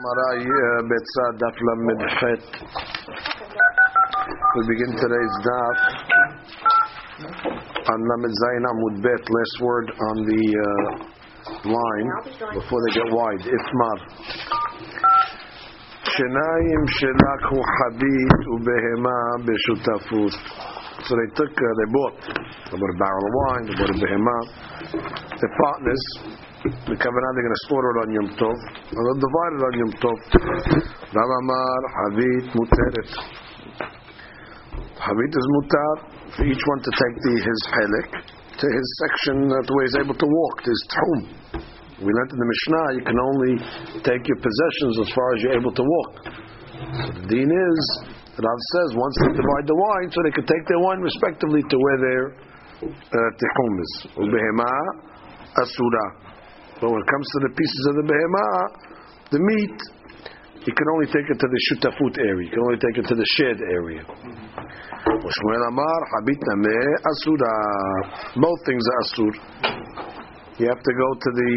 Gemara Betza Daf Lamed Chet. We begin today's daf on Lamed Zayin Amud Bet. Last word on the uh, line before they get wide. Ifmar. Shenayim shelakhu habit ubehema beshutafut. So they took, uh, they bought, they bought a barrel of wine, they bought a behema. They're partners. The Kavanah, they're going to slaughter it on Yom Tov. And they'll divide it on Yom Tov. Rav Amar, Havit, Muteret. Havit is mutar for each one to take the, his helik to his section the way he's able to walk, to his tchum. We learned in the Mishnah, you can only take your possessions as far as you're able to walk. So the deen is, Rav says, once they divide the wine, so they can take their wine respectively to where their uh, tichum is. Asura. But when it comes to the pieces of the behema, the meat, you can only take it to the shutafut area. You can only take it to the shed area. Shmuel Amar, Habit Asura. Both things are Asur. You have to go to the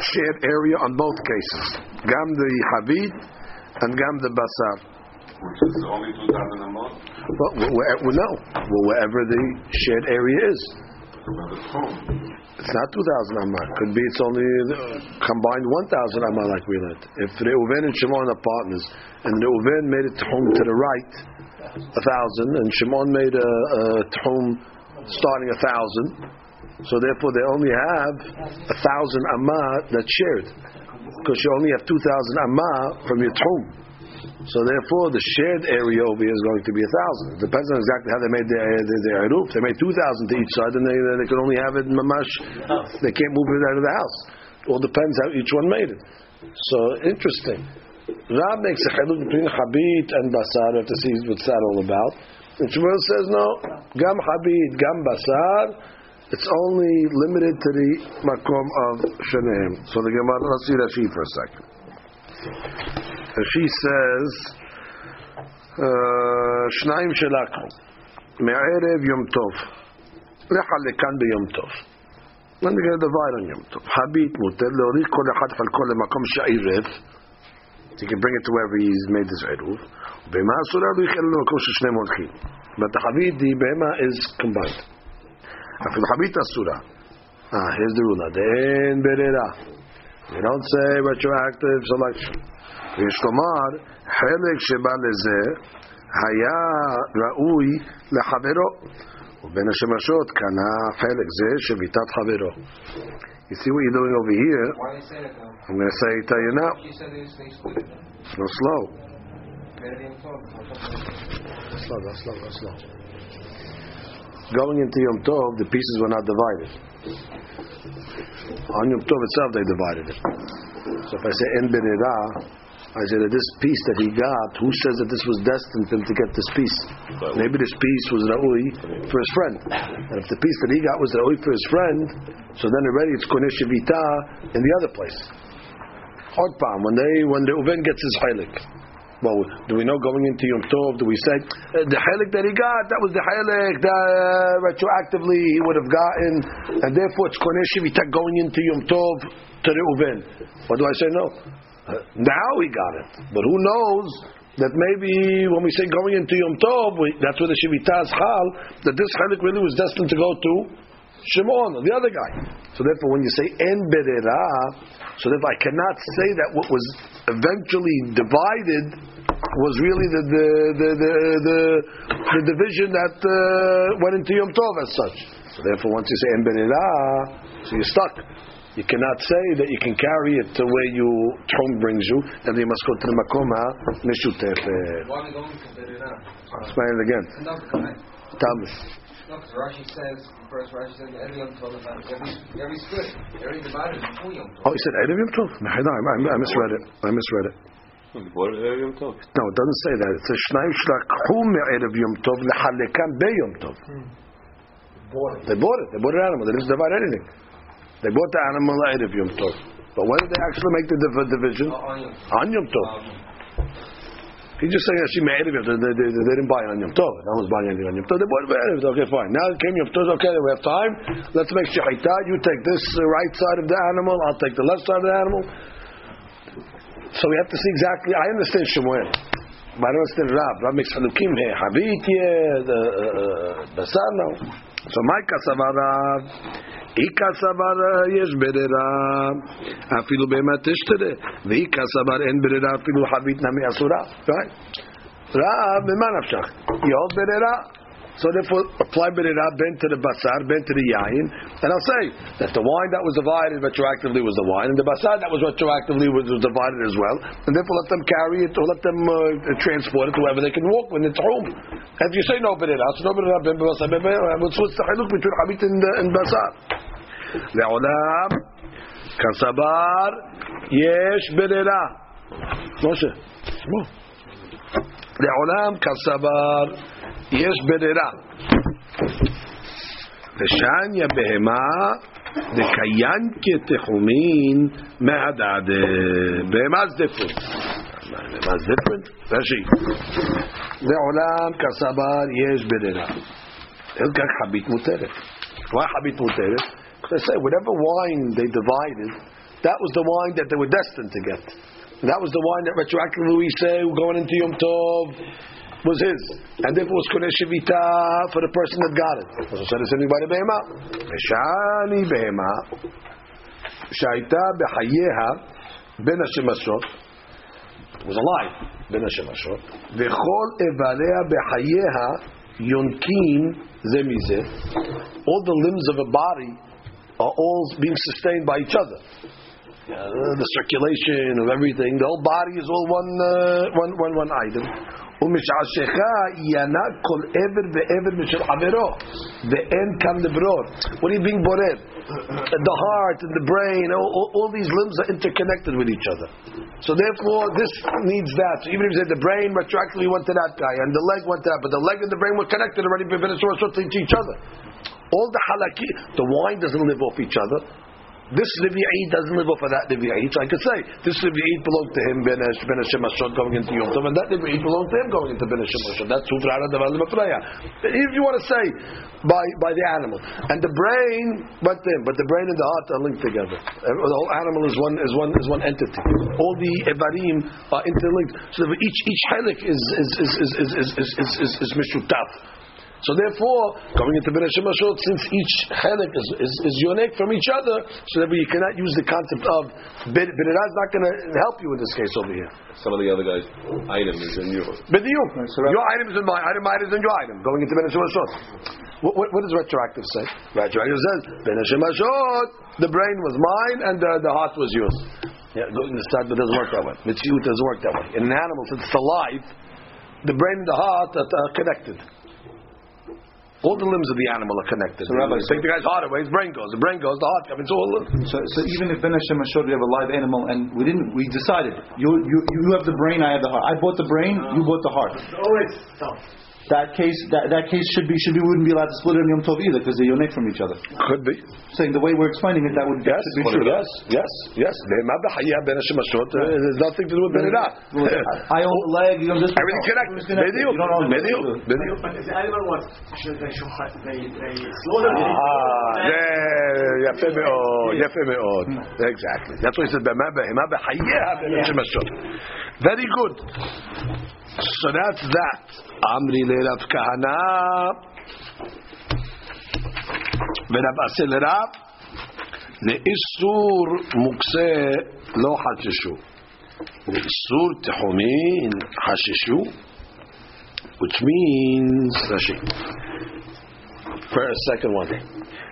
shed area on both cases. Gam the Habit and Gam the Basar. Which is only 2,000 a month? Well, well, no. Well, wherever the shed area is. It's not 2,000 Amar. Could be it's only combined 1,000 Amar like we learned. If Reuven and Shimon are partners, and Reuven made it home to the right, a thousand, and Shimon made a, a starting a thousand, so therefore they only have a thousand Amar that's shared. Because you only have 2,000 Amar from your home. So therefore, the shared area over here is going to be a thousand. It depends on exactly how they made their uh, their, their roof. They made two thousand to each side, and they they could only have it in mamash. They can't move it out of the house. It all depends how each one made it. So interesting. Rab makes a chiluk between habit and basar. Have to see what's that all about. And Shmuel says no. Gam habit, gam basar. It's only limited to the makom of sheneim. So the Gemara. Let's see Rashi for a second. She says, שניים שלקחו, מערב יום טוב, לחלקן ביום טוב. When they're going to divide on יום טוב. חבית מותר להוריד כל אחד חלקו למקום שעירב, he can bring it to wherever he's made his עירוב, בהמה אסורה לא יחל למקום ששניהם הולכים. But the חבית, the בהמה is combined. אפילו חבית אסורה. Ah, here's the rule. אין ברירה. You don't say retroactive selection. יש לומר, חלק שבא לזה היה ראוי לחברו, ובין השמשות קנה חלק זה חברו. You see what you're doing over here? Why they say that though? I'm going into Yom Tov, the pieces were not divided. On Yom Tov itself, they divided it. So if I say En Benira, I say that this piece that he got, who says that this was destined for him to get this piece? Maybe this piece was Ra'ui for his friend. And if the piece that he got was Ra'ui for his friend, so then already it's Koneh Shvita in the other place. Od when they when the Uven gets his Heilik. Well, do we know going into Yom Tov, do we say uh, the Heilik that he got, that was the Heilik that uh, retroactively he would have gotten, and therefore it's Koneh Shvita going into Yom Tov to the Uven? What do I say? No. Now he got it. But who knows that maybe when we say going into Yom Tov, we, that's where the Shivita is Chal, that this Chalik really was destined to go to Shimon, the other guy. So therefore, when you say En Berera, so therefore I cannot say that what was eventually divided was really the the the the, the, the division that uh, went into Yom Tov as such. So therefore, once you say En Berera, so you're stuck. You cannot say that you can carry it to where you Tchum brings you, and you must go to the Makoma Meshutef. Why are they going to better? Explain it again. No, comment. No, because Rashi says, first Rashi says, every Yom Tov is not, every, every split, every divided is two Yom Oh, Tov. said Erev Yom Tov? No, I, I, I misread it. I misread it. What are you talking? No, it doesn't say that. It says Shnayim shlakhu me'erev Yom Tov lehalekan be Yom Tov. Hmm. They bought it. They bought an animal. They didn't divide anything. They bought the animal erev Yom Tov. But when did they actually make the div- division? Oh, On Yom Tov. He's just saying actually me'erev Yom Tov. They, they, they, didn't buy it on Yom Tov. No one's buying anything on Yom Tov. They bought it me'erev. Okay, fine. Now it came Yom Tov. Okay, we have time. Let's make shechita. You take this uh, right side of the animal. I'll take the left side of the animal. So we have to see exactly. I understand Shemuel, but I don't understand Rav. Rav makes halukim here. Habit yeah, the basar no. So my kasavara, i kasavara yesh berera, afilu bematish tere, vi kasavara en berera afilu habit nami asura, right? Ra, bemanafshach, yod berera, so therefore, apply Berira ben to the Basar, ben to the Yain, and I'll say that the wine that was divided retroactively was the wine, and the Basar that was retroactively was, was divided as well, and therefore let them carry it or let them uh, transport it wherever they can walk when it's home. And if you say no Berira, so no Berira ben Basar ben Berira, uh, what's the haluk between Habit and, uh, and Basar? לעולם כסבר יש ברירה. משה, לעולם כסבר יש ברירה. ושניה בהמה דקיין כתחומין מהדד. בהמה זה different. בהמה זה different? רש"י. לעולם כסבר יש ברירה. אין כך חבית מותרת. Why חבית מותרת? They say whatever wine they divided, that was the wine that they were destined to get. That was the wine that retroactively we say going into Yom Tov was his, and therefore was koneh shivita for the person that got it. So said the same by the behema. Meshani behema shaita behayeha ben hashemashot was alive ben hashemashot v'chol evalea behayeha yonkin zemize. All the limbs of a body are all being sustained by each other. Uh, the circulation of everything, the whole body is all one, uh, one, one, one item. ומשעשכה ינק כל עבר ועבר משל חברו ואין כאן לברור. What are you being bored? The heart and the brain, all, all, all, these limbs are interconnected with each other. So therefore, this needs that. So even if you say the brain retroactively went to that guy and the leg went to that, but the leg and the brain were connected already, to each other. All the halaki, the wine doesn't live off each other. This Levi'i doesn't live off of that Levi'i. So I could say this Levi'i belonged to him Ben Hashem going into Yom Tov, and that Levi'i belonged to him going into Ben Hashem That's Sufrara Davar If you want to say by by the animal and the brain, but them, but the brain and the heart are linked together. The whole animal is one is one is one entity. All the evarim are interlinked. So each each helik is is is is is is is is, is, is mishutaf. So therefore, coming into Ben Shemashot, since each chelik is, is, is unique from each other, so therefore you cannot use the concept of Ben is not going to help you in this case over here. Some of the other guys' item is in yours. B'diyuk. Your item is in my item, mine is in your item. Going into Ben Shemashot. What, what, what, does retroactive say? Retroactive says Ben Shemashot. The brain was mine and the, the heart was yours. Yeah, going to start, but it doesn't work that way. Mitzvah doesn't work that way. In an animal, since it's alive, the brain and the heart are connected. All the limbs of the animal are connected. So, Rabbi, take the guy's heart away, his brain goes. The brain goes, the heart comes. It's all. So, so even if Ben Hashem showed we have a live animal, and we didn't, we decided you you you have the brain, I have the heart. I bought the brain, you bought the heart. Oh, it's tough that case that, that case should be should be wouldn't be allowed to split it in Yom Tov either because they're unique from each other. Could be. Saying the way we're explaining it, that would yes, be true. Yes, yes, yes. There's nothing to do with Benida. I own the leg. You know, this Everything connected. Mediu. Mediu. Mediu. If the animal wants, should they they they slaughter it? Ah, יפה מאוד, יפה מאוד. Exactly. That's why he said, בהמה בחייה בין השמשות. Very good. So that's that. Amri le'Rav Kahana ורב אסי לרב לאיסור מוקצה לא חששו לאיסור תחומין חששו which means Rashi first second one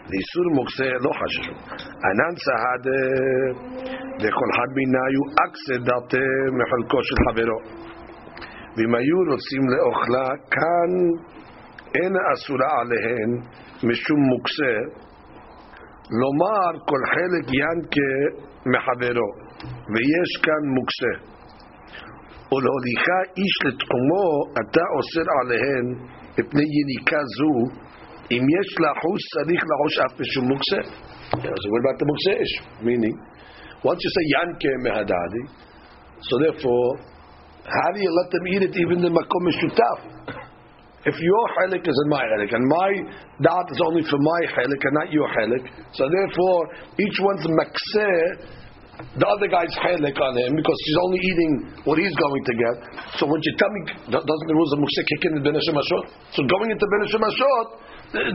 לאיסור מוקצה לא חששו ענן סהדה וכל אחד מיניו אקסה דלתה מחלקו של חברו ואם היו רוצים לאוכלה, כאן אין אסורה עליהן משום מוקצה, לומר כל חלק ינקה מחברו, ויש כאן מוקצה. ולהוליכה איש לתחומו, אתה אוסר עליהן מפני יניקה זו, אם יש לחוש, צריך לחוש אף משום מוקצה. So what about the issue? Meaning, once you say yanke mehadadi, so therefore how do you let them eat it even in makom mishutaf? If your chelik is in my chelik and my da'at is only for my chelik and not your chelik, so therefore each one's makseh the other guy's chalik on him because he's only eating what he's going to get. So when you tell me, do- doesn't the rules of Mukse kick in the Ben Hashemashot? So going into Ben Hashemashot,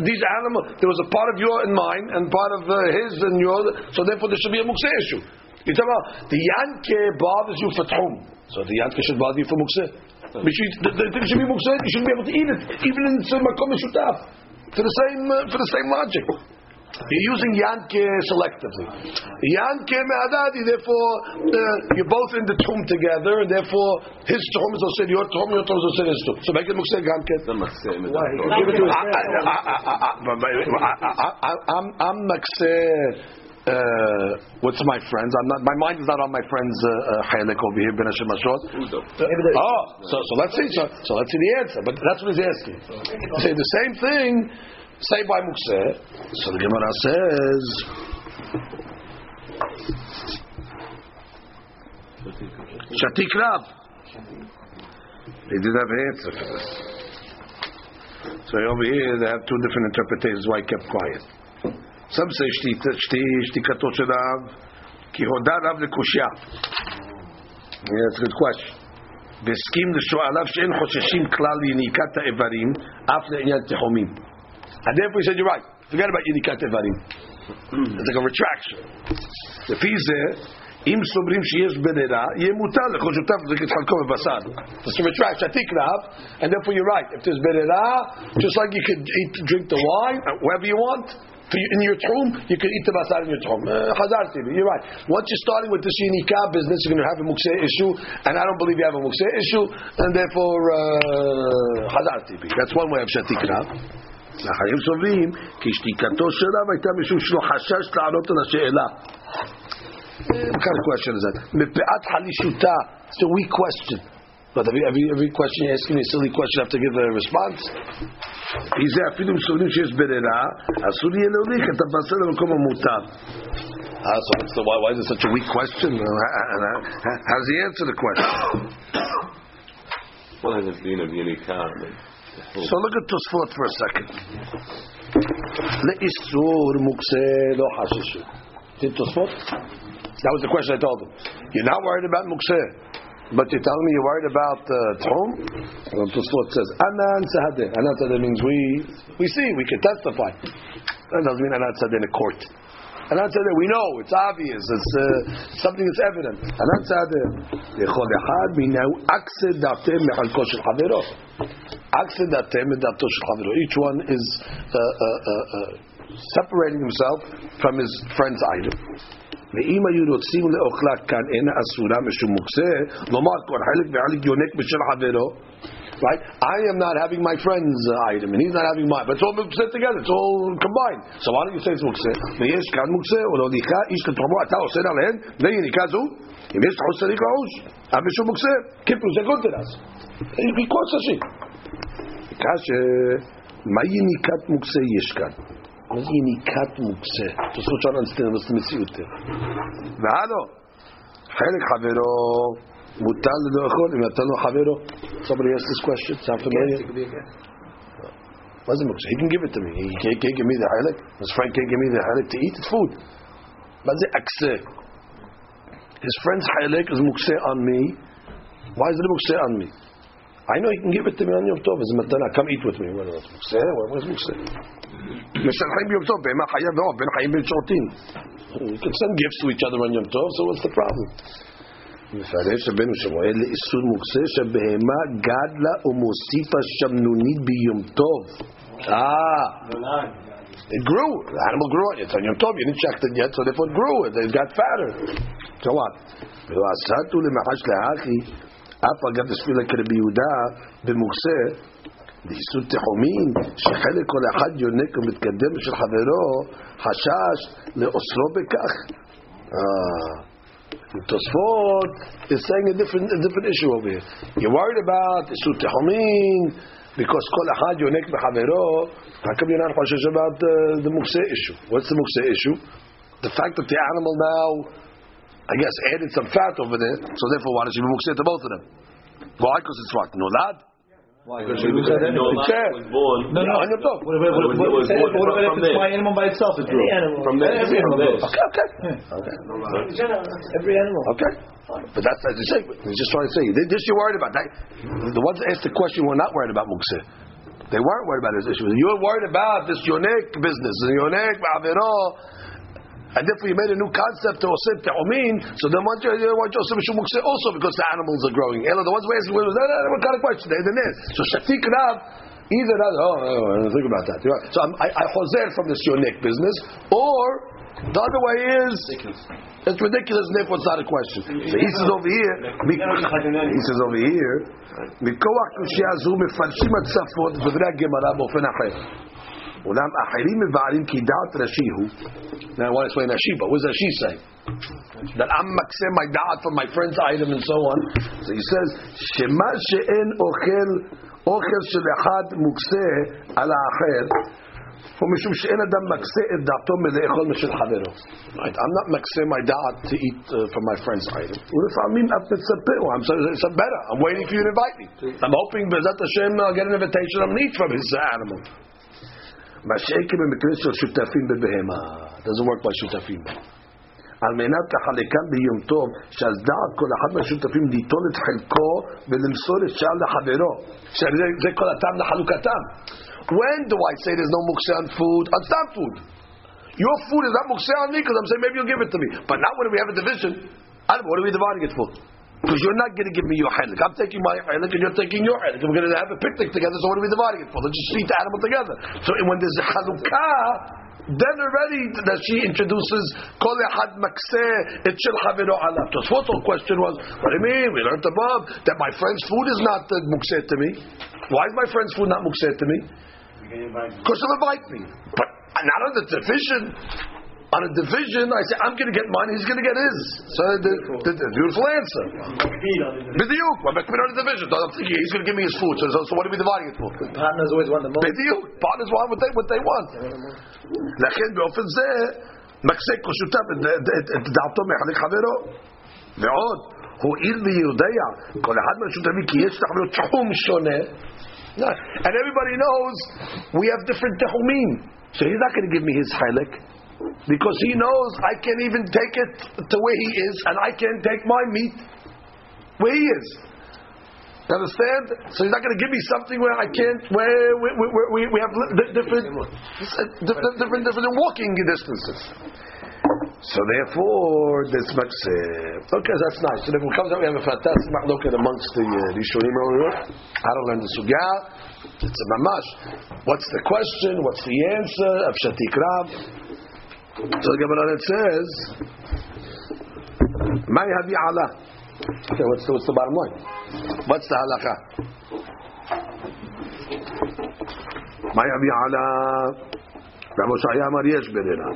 these animals, there was a part of your and mine and part of uh, his and your, so therefore there should be a Mukse issue. You talk about the yanke bothers you for tchum, so the yanke should bother you for mukseh. The, the thing should be Mukse, You should be able to eat it, even in the makom shutaf, for the same uh, for the same logic. You're using yanke selectively. Yanke me'adadi, therefore, uh, you're both in the tchum together, and therefore, his tchum is also your tchum, your tchum is also his tchum. So make it mukseh gamke. I'm makseh. Uh, what's my friends? I'm not. My mind is not on my friend's uh, uh, over here, Ben Hashem Ashot. Oh, so so let's see. So, so let's see the answer. But that's what he's asking. Say the same thing. Say by Mukseh. So the Gemara says. Shatik Rab. They didn't have an answer for this. So over here they have two different interpretations why he kept quiet. Some say שתיקתו של רב, כי הודה רב לקושייה. Yeah, that's a good question. והסכים לשואליו שאין חוששים כלל ליניקת האיברים, אף לעניין תחומים. And therefore he said, you're right, forget about יניקת איברים. It's like a retraction. לפי זה, אם סוברים שיש ברירה, יהיה מותר לכל שותף להחזיק את חלקו בבשר. It's a retraction, עתיק רב, and therefore you're right. If there's ברירה, just like you could eat, drink the wine, wherever you want, for you, in your tchum, you can eat the basar in your tchum. Chazar uh, you're right. Once you're starting with this yinikah business, you're going to have a mukse issue, and I don't believe you have a mukse issue, and therefore chazar uh, That's one way of shatikra. החיים סובלים כי שתיקתו של רב הייתה משום שלא חשש לענות על השאלה. kind of question is that? מפאת חלישותה, a weak question. But every, every, every question you're asking me a silly question, I have to give a response. כי זה אפילו אם סוברים שיש ברירה, אסור יהיה להוליך את הבשר למקום המותר. Ah, so, so why, why is it such a weak question? Uh, How does he answer the question? מה זה דין of יניקה? So look at Tosfot for a second. Le'isur mukseh lo hashishu. Did Tosfot? That was the question I told him. You're not worried about mukseh, But you're telling me you're worried about uh, The Tosfot says, Anan Sahadeh. Anan Sahadeh means we, we see, we can testify. That doesn't mean Anan Sahadeh in a court. Anan Sahadeh, we know, it's obvious, it's uh, something that's evident. Anan Sahadeh, Each one is uh uh, uh, uh, separating himself from his friend's idol. ואם היו רוצים לאוכלה כאן אינה אסורה משום מוקצה, לומר כל חלק וחלק יונק בשל חברו, right? I am not having my friend's item and he's not having mine, but it's all muktzeh together, it's all combined. So why don't you say it's muktzeh? ויש כאן מוקצה, ולהוליכה איש לתחומו, אתה אוסר עליהן, ויניקה זו, אם יש צריך לעוש, אבל משום מוקצה, כיפרו זה גונטרס. כל סשי. כאשר, מה יניקת מוקצה יש כאן? מה זה יניקת מוקצה? תוספות שלנו נסתר במציאות. והלו, חלק חברו מותר לאכול אם נתן לו חברו. Somebody asked this question, sound familiar? מה זה מוקצה? He can give it to me. He can't, can't give me the חלק. His friend can't give me the חלק to eat. It's food. מה זה אקסה? His friend's חלק is מוקצה on me. Why is it מוקצה on me? I know he can give it to me on Yom Tov. It's מתנה. Come eat with me. What is מוקצה? What is מוקצה? משלחים ביום טוב, בהמה חיה ועוף, בין חיים בין שוטים. You can send gifts to each other on Yom Tov, so what's the problem? מפרש רבנו שמואל לאיסור מוקצה שבהמה גדלה ומוסיפה שמנונית ביום טוב. Ah, it grew. The animal grew. It's on Yom Tov. You didn't check it yet, so therefore it grew. It got fatter. So what? ועשתו למחש לאחי, אף אגב תפילה כרבי יהודה במוקצה, לאיסור תחומים, שחלק כל אחד יונק ומתקדם של חברו, חשש לאוסרו בכך. Ah. Tosfot is saying a different, a different issue over here. You're worried about Isur Tehomin because Kol Achad Yonek B'Chavero. How come you're not cautious about the, the Mukseh issue? What's the Mukseh issue? The fact that the animal now, I guess, added some fat over there, so therefore why does she be Mukseh to both of them? Why? Because it's what? Nolad? Why? Because Did we lose that no animal? life Chair. was born. No, no. On your book. What about, what, It was- what, it was what, born what about from if it's this. my animal by itself? It's Any real. animal. From this. Every animal From this. goes. Okay, okay. Okay. In general, every animal. Okay. But that's as you say. He's just trying to say. This you're worried about. That, the ones that asked the question were not worried about mukseh. They weren't worried about this issue. You're worried about this yonik business, the yonik avero. And if we made a new concept to osip te'omin, so then why don't you you osip also because the animals are growing? Ella, the ones we asked, what kind of question? They didn't ask. So shatik rav. Either that, oh, oh, oh I didn't think about that. So I'm, I, I choser from this yonik business, or the other way is it's ridiculous and therefore it's not a question. So he says over here, he says over here, מכוח קושייה זו מפרשים הצפות את דברי הגמרא באופן אחר. אולם אחרים מבארים כי דעת רש"י הוא, now I want to explain Rashi, but what does Rashi say? That I'm makseh my da'at for my friend's item and so on. So he says, שמה שאין אוכל, אוכל של אחד מוקצה על האחר, הוא משום שאין אדם מקצה את דעתו מלאכול משל חברו. Right? I'm not מקצה my da'at to eat uh, from my friend's item. ולפעמים אף מצפה, or I'm sorry, it's better. I'm waiting for you to invite me. I'm hoping בעזרת השם I'll get an invitation I'm eat from his uh, animal. doesn't work by שותפים בה. על מנת לחלקם ביום טוב, שעל דעת כל אחד מהשותפים ליטול את חלקו ולמסור את שאר לחברו. שזה זה כל הטעם לחלוקתם. When do I say there's no mukse on food? On some food. Your food is not mukse on me because I'm saying maybe you'll give it to me. But not when we have a division. I don't know, what are we dividing it for? Because you're not going to give me your helik. I'm taking my helik and you're taking your helik. We're going to have a picnic together, so what are we dividing it for? Let's just eat the animal together. So when there's a chalukah, then already that she introduces kol echad makseh et shel chavero alav. Tosfotos question was, what do you mean? We learned above that my friend's food is not uh, mukseh to me. Why is my friend's food not mukseh to me? Because he'll invite me. But not on the division On a division, I say I'm going to get mine, he's going to get his. So the, the, the beautiful answer. Bidiyuk. I'm on a division. I'm thinking he's going to give me his food. So, so, so what are we dividing it for? Partners always want the most. בדיוק, partners want what they, what they want. לכן באופן זה, מקסק או שותף את- את- את- את דעתו מחלק חברו. ועוד, הואיל ויודע כל אחד מהשותפים כי יש לחברו תחום שונה. And everybody knows we have different תחומים. So he's not going to give me his חלק. Because he knows I can't even take it to where he is, and I can't take my meat where he is. You understand? So he's not going to give me something where I can't, where we, have different, different, different, walking distances. So therefore, this much uh, okay, that's nice. So then it comes out, we have a fantastic mahloket amongst the uh, Rishonim over here. How to learn the sugya. It's a mamash. What's the question? What's the answer? Of Shatik Rab. So the Gemara says, "May havi ala." Okay, what's the, what's the bottom line? What's the halacha? May havi ala. Rabbi Shaya Amar Yesh Berera.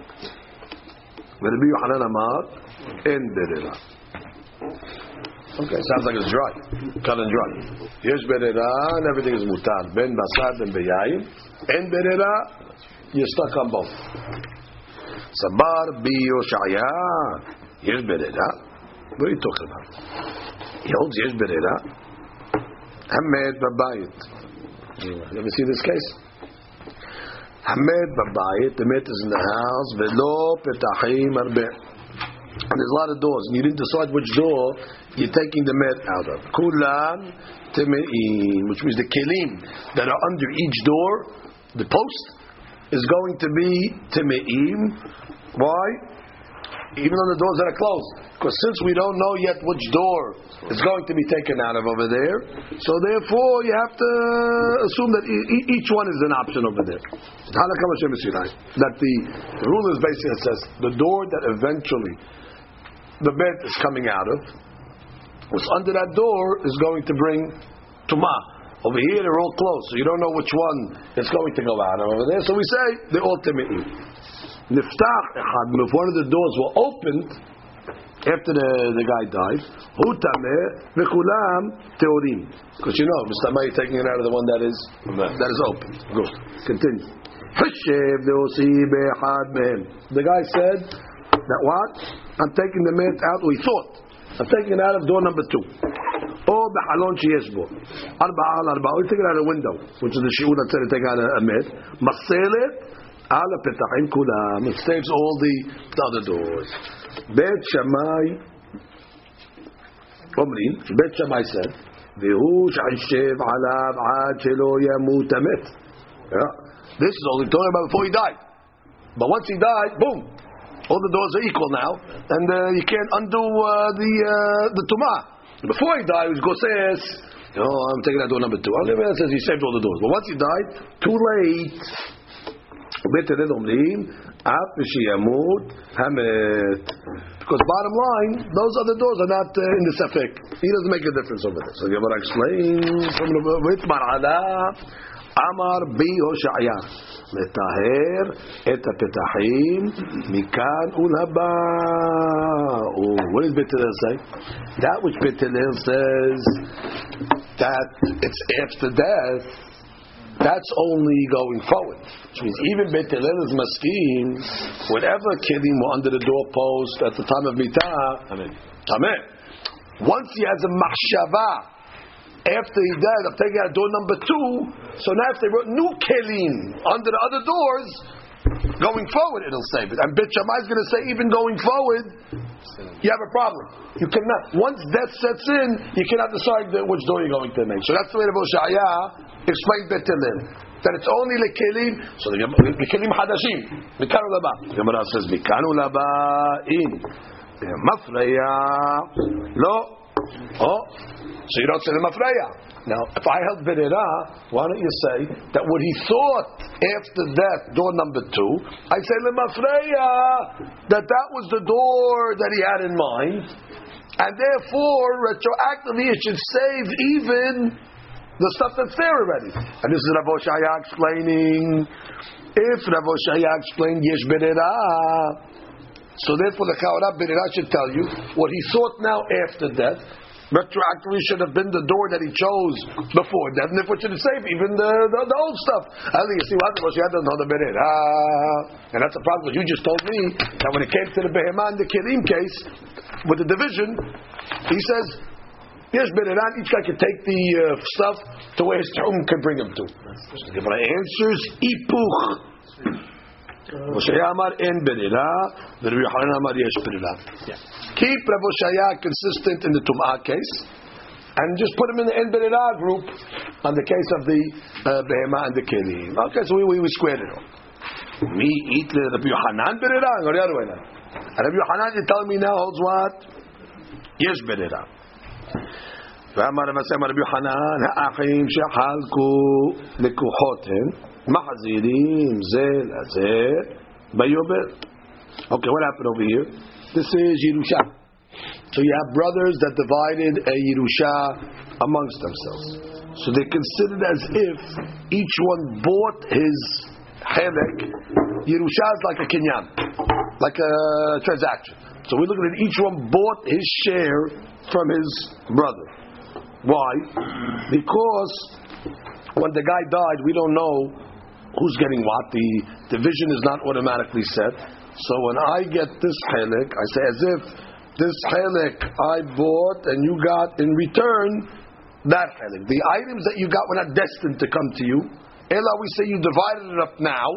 Rabbi Yohanan Amar En Berera. Okay, sounds like it's dry, cut and dry. Yesh Berera and everything is mutar. Ben Basad and beyayim En Berera, you're stuck on both. Sabar bi Yoshaya. Yesh bereda. What are you talking about? He holds yesh berera. Hamed babayit. You ever see this case? Hamed babayit. The met is in the house. Velo petachim arbe. And there's a lot of doors, and you didn't decide which door you're taking the met out of. Kulan which means the kelim that are under each door, the post, is going to be teme'im. Why? Even on the doors that are closed. Because since we don't know yet which door is going to be taken out of over there, so therefore you have to assume that each one is an option over there. That the rule is basically says the door that eventually the bed is coming out of, what's under that door is going to bring tumah. Over here they're all closed, so you don't know which one is going to go out over there. So we say they're all. Niftach echad, if one of the doors were opened after the, the guy died, hu tameh v'kulam teorim. Because you know, Mr. you're taking it out of the one that is that is open. Good. Continue. Hishev deosi be'echad mehem. The guy said that what? I'm taking the mat out. We thought I'm taking it out of door number two. או בחלון שיש בו. ארבעה על ארבעה, הוא take it out a window, which is the שיעור הצדק take out a מת. מסלת על הפתחים כולם. It saves all the, the other doors. בית שמאי אומרים, בית שמאי said, והוא שישב עליו עד שלא ימות המת. Yeah. This is only talking about before he died. But once he died, boom, all the doors are equal now, and uh, you can't undo uh, the uh, the tumah. Before he died, he was says, "Oh, I'm taking out door number two. Al says he saved all the doors, but once he died, too late. Because bottom line, those other doors are not uh, in the sefik. He doesn't make a difference over this. So Gemara explains. Amar בי הושעיה, לטהר את הפתחים מכאן ולהבא. Oh, what does Beit Hillel say? That which Beit Hillel says that it's after death, that's only going forward. Which means even Beit Hillel is masking, whatever kelim were under the doorpost at the time of Mitah, Amen. Amen. Once he has a machshava, after he died, I'm taking out door number two, so now if they wrote new kelim under the other doors, going forward it'll save it. And Beit Shammai is going to say even going forward, you have a problem. You cannot, once death sets in, you cannot decide which door you're going to make. So that's the way the Hoshaya explained Beit Hillel. That it's only the lekelim, so the lekelim hadashim, mikanu laba. The Gemara says mikanu laba in mafreya lo. Oh, so you don't say the. Now, if I held Berera, why don't you say that what he thought after that, door number two, I say lemafreya, that that was the door that he had in mind, and therefore retroactively it should save even the stuff that's there already. And this is Rav Oshaya explaining. If Rav Oshaya explained Yesh Berera, so therefore the Chaura Berera should tell you what he thought now after death. Retroactively should have been the door that he chose before death, and therefore should have saved even the, the, the old stuff. I think you see what Rav Oshaya doesn't know the and that's the problem. You just told me that when it came to the Beheman, the Kirim case with the division, he says Yes, Beneran, each guy can take the uh, stuff to where his tchum can bring him to. The Gemara answers, Ipuch. Moshe Amar en Benera, the Rabbi Yochanan Amar yesh Benera. Keep Rav Oshaya consistent in the Tum'ah case, and just put him in the En Benera group on the case of the uh, Behema and the Kelim. Okay, so we, we, we squared it all. Me eat the Rabbi Yochanan Benera, go the other way now. And Rabbi Yochanan, you tell me now holds what? Yesh Benera. ואמר למעשה רבי יוחנן, האחים שחלקו לקוחות Mahazirim Zel Azer Bayomer. Okay, what happened over here? This is Yerusha. So you have brothers that divided a Yerusha amongst themselves. So they considered as if each one bought his chedek. Yerusha is like a kinyan, like a transaction. So we look at it, each one bought his share from his brother. Why? Because when the guy died, we don't know who's getting what. The division is not automatically set. So when I get this chelik, I say as if this chelik I bought and you got in return that chelik. The items that you got were not destined to come to you. Ella, we say you divided it up now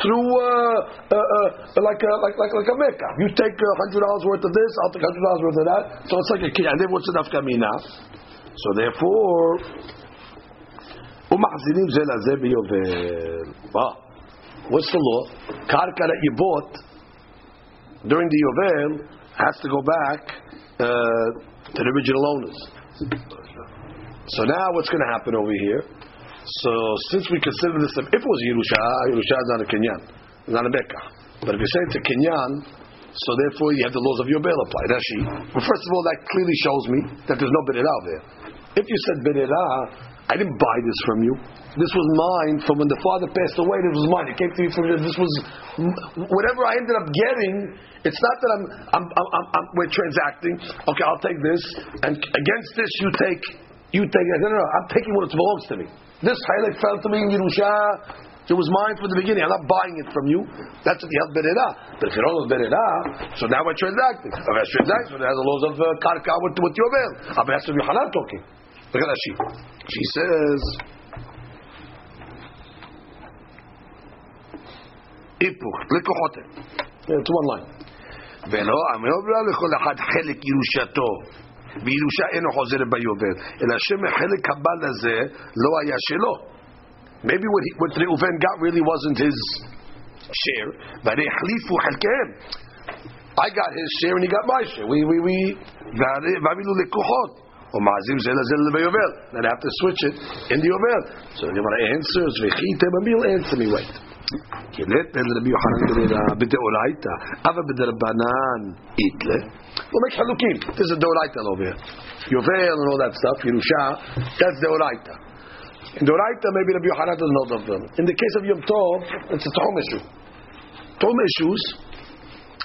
through uh, uh, uh, like a like like like a mecca. You take hundred dollars worth of this, I'll take hundred dollars worth of that. So it's like a kid. And then what's enough kamina? So therefore, hazeh biyovel. Ah, what's the law? Karka that you bought during the yovel has to go back uh, to the original owners. So now what's going to happen over here? So since we consider this, if it was Yerusha, Yerusha is not a Kenyan, it's not a Mecca. But if you say it's a Kenyan, so therefore you have the laws of Yobel apply. That's she. Well, first of all, that clearly shows me that there's no Berera there. If you said Berera, I didn't buy this from you. This was mine from when the father passed away. This was mine. It came to me from this was whatever I ended up getting. It's not that I'm, I'm, I'm, I'm, we're transacting. Okay, I'll take this, and against this you take you take. No, no, no. I'm taking what belongs to me. This highlight fell to me in Yerusha. It was mine from the beginning. I'm not buying it from you. That's what you have berera. But if you don't have berera, so now we're transacting. If it's transacting, it has the laws of uh, karka with, with Yovel. I'm asking you, Hanan talking. Look at that she. She says, היפוך, לקוחותיהם. It's one line. ולא אמר לכל אחד חלק ירושתו, וירושה אינו חוזר ביובל, אלא שמחלק הבא לזה לא היה שלו. Maybe what, he, what Reuven got really wasn't his share, but החליפו חלקיהם. I got his share and he got my share. We, we, we, והעמידו לקוחות. או מעזים זה לזה ביובל. Then I have to switch it in the yovel. So the Gemara answers, וכי תממיל answer me, wait. כי נטל רבי יוחנן בדירה בדאורייתא, אבל בדרבנן איתלה. We'll make חלוקים. This is דאורייתא over here. יובל and all that stuff, ירושה, that's דאורייתא. In דאורייתא, maybe Rabbi Yochanan doesn't know of them. In the case of Yom Tov, it's a Tom issue. Tom issues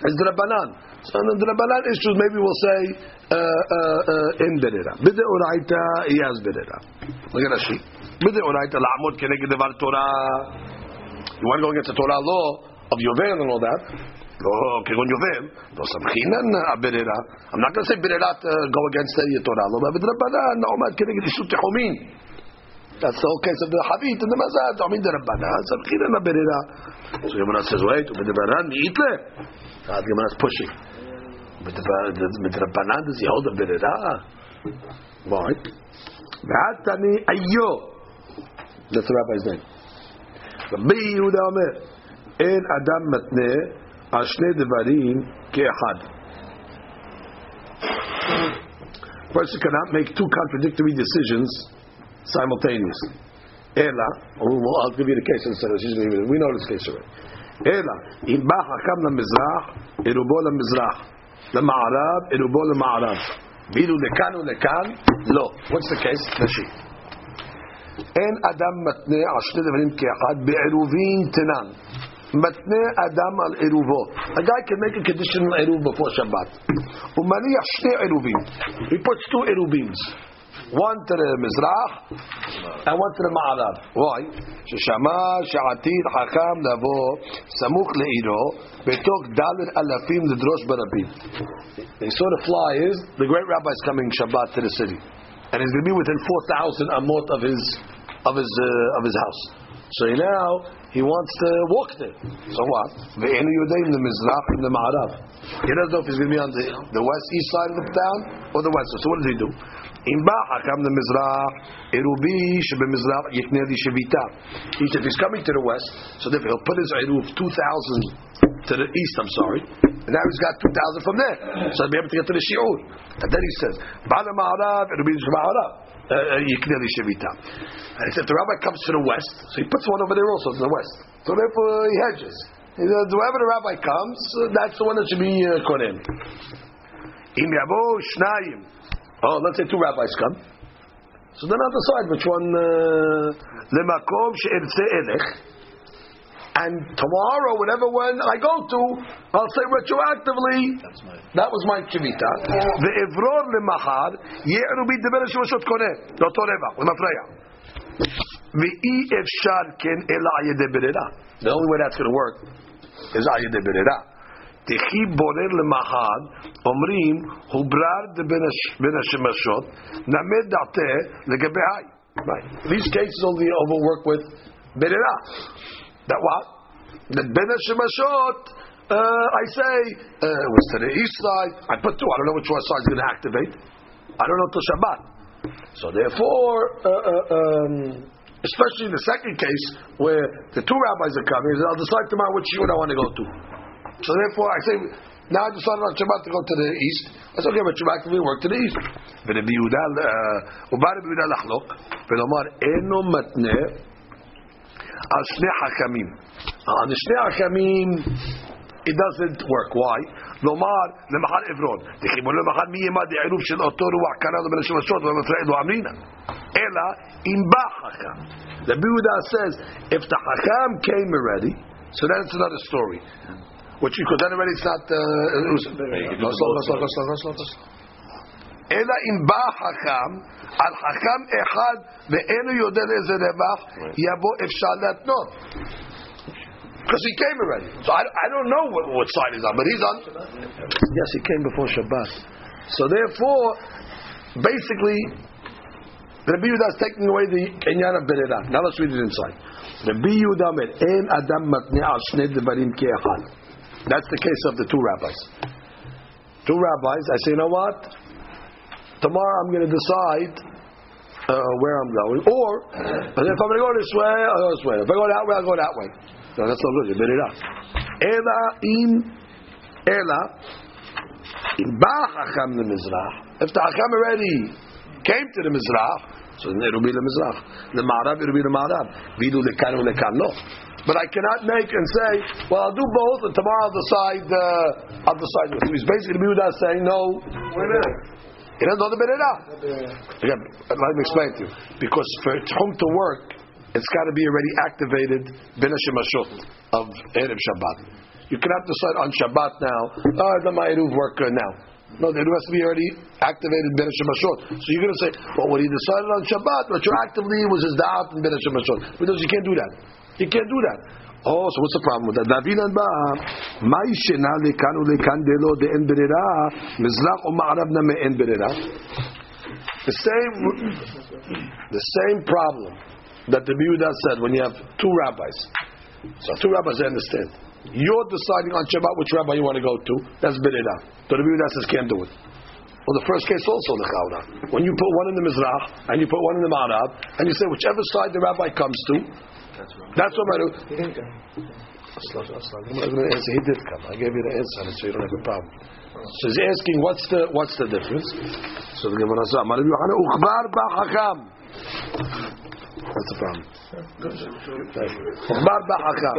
is Drabanan. So in the Drabanan issues, maybe we'll say uh, uh, uh, in Berera. B'deoraita, he has Berera. Look at Rashi. B'deoraita, la'amod keneged devar Torah. You want to go against the Torah law of Yovel and all that. לא כגון יובל, לא סמכינן הבררה. I'm not going to say בררה to go against the Torah, לא בדרבנן, עומד כנגד אישות תחומין. That's the whole case of the Havit and the Mazad. עומד דרבנן, סמכינן הבררה. So Yomana says, wait, ובדרבנן מאיתלה. The Gemara is pushing. מדרבנן does he hold a בררה? Why? ועתני איו. That's the rabbi's name. רבי יהודה אומר, אין אדם מתנה על שני דברים כאחד. Person cannot make two contradictory decisions simultaneously. אלא, I'll give you the case instead of we know this case already. אלא, אם בא חכם למזרח, עירובו למזרח, למערב, עירובו למערב. ואילו לכאן ולכאן, לא. What's the case? נשי. אין אדם מתנה על שני דברים כאחד בעירובין תנן. מתנה אדם על עירובו. A guy can make a conditional עירוב before Shabbat. הוא מניח שני עירובים. He puts two עירובins. one to the Mizrah and one to the Ma'arab. Why? Sheshama, Sha'atid, Hakam, Navo, Samuk Le'iro, Betok Dalit Alafim, the Drosh Barabim. They saw the fly is, the great rabbi is coming Shabbat to the city. And he's going to be within 4,000 amot of his, of his, uh, of his house. So now he wants to walk there. So what? The end of your day in the Mizrah and the Ma'arab. He doesn't know if he's going to be on the, the west, east side of the town or the west. So what does he do? אם בא חכם למזרח, עירובי שבמזרח יקנה לי שביתה. If he's coming to the west, so therefore he'll put his עירוב 2,000 to the east, I'm sorry, and now he's got 2,000 from there. So he'll be able to get to the shi'ur. And then he says, בעל המערב, עירובי שבמערב. יקנה לי שביתה. And if the rabbi comes to the west, so he puts one over there also to the west. So therefore he hedges. He says, wherever the rabbi comes, that's the one that should be uh, kohen. אם יבואו שניים Oh, let's say two rabbis come. So then I'll decide which one. Uh, Lemakom she'irtze elech. And tomorrow, whatever one I go to, I'll say retroactively, that was my shivita. The evror lemachar ye'ru bi deber shvoshot koneh. Doto reva, lemafreya. Ken ela ayede berera. The only way that's going to work is ayede berera. תחי בורר למחר, אומרים, הוברר בין השמשות, נמד דעתה לגבי היי. These cases only overwork with בררה. That what? That בין השמשות, uh, I say, uh, was to the east side, I put two, I don't know which one side is going to activate. I don't know till Shabbat. So therefore, uh, uh, um, especially in the second case where the two rabbis are coming, I'll decide tomorrow which shiur I want to go to. So therefore, I say, now I decided on Shabbat to go to the east. I said, okay, but Shabbat can we work to the east. ורבי יהודה, ובא רבי יהודה לחלוק, ולומר, אינו מתנה על שני חכמים. על שני חכמים, it doesn't work. Why? לומר, למחר עברון. דחיבור למחר מי ימד העירוב של אותו רוח קרא לו בין השמשות ומפריע לו אמרינא. אלא, אם בא חכם. The Buddha says, if the Hakam came already, so that's another story. Which because then already it's not. Uh, אלא אם בא חכם, על חכם אחד ואינו יודע לאיזה רווח, יבוא אפשר להתנות. Because he came already. So I, I don't know what, what side he's on, but he's on. Yes, he came before Shabbat. So therefore, basically, Rabbi Yehuda is taking away the Kenyan of Berera. Now let's read it inside. Rabbi Yehuda said, "En adam matne al shnei devarim ke'echad." that's the case of the two rabbis. Two rabbis. I say, you know what? Tomorrow I'm going to decide uh, where I'm going. Or if I'm going to go this way, I'll go this way. If I go that way, I'll go that way. No, that's not good. You beat it up. Ela in Ela in Ba Chacham the Mizrach. If the Chacham already came to the Mizrach, so then it'll be the Mizrach. The Ma'arab, it'll be the Ma'arab. Vidu lekan lekan. No. But I cannot make and say, well, I'll do both, and tomorrow I'll decide. Uh, I'll decide. He's basically Yehuda saying, no, Why not? he doesn't know the Berera. Again, let me explain to you. Because for Tchum to work, it's got to be already activated bin Shemashot of Erev Shabbat. You cannot decide on Shabbat now, oh, the Ma'eruv work uh, now. No, the Eruv has to be already activated bin Shemashot. So you're going to say, well, when he decided on Shabbat, retroactively was his da'at and bin Shemashot. Because you can't do that. You can't do that. Oh, so what's the problem with that? Mai shena lekan ulekan delo de en berera, mizrach o ma'arab en berera. The same, the same problem that the Yehuda said when you have two rabbis. So two rabbis, I understand. You're deciding on Shabbat which rabbi you want to go to. That's berera. So the Yehuda says can't do it. Well, the first case also the chawra. When you put one in the mizrach and you put one in the ma'arab, and you say whichever side the rabbi comes to, that's what I do. He didn't go. Aslan, Aslan. I'm going to answer. He did come. I gave you the answer, so you don't have a problem. So he's asking, what's the what's the difference? So the Gemara says, "Amar Rabbi Yochanan, Uchbar ba hakam." What's the problem? Uchbar ba hakam,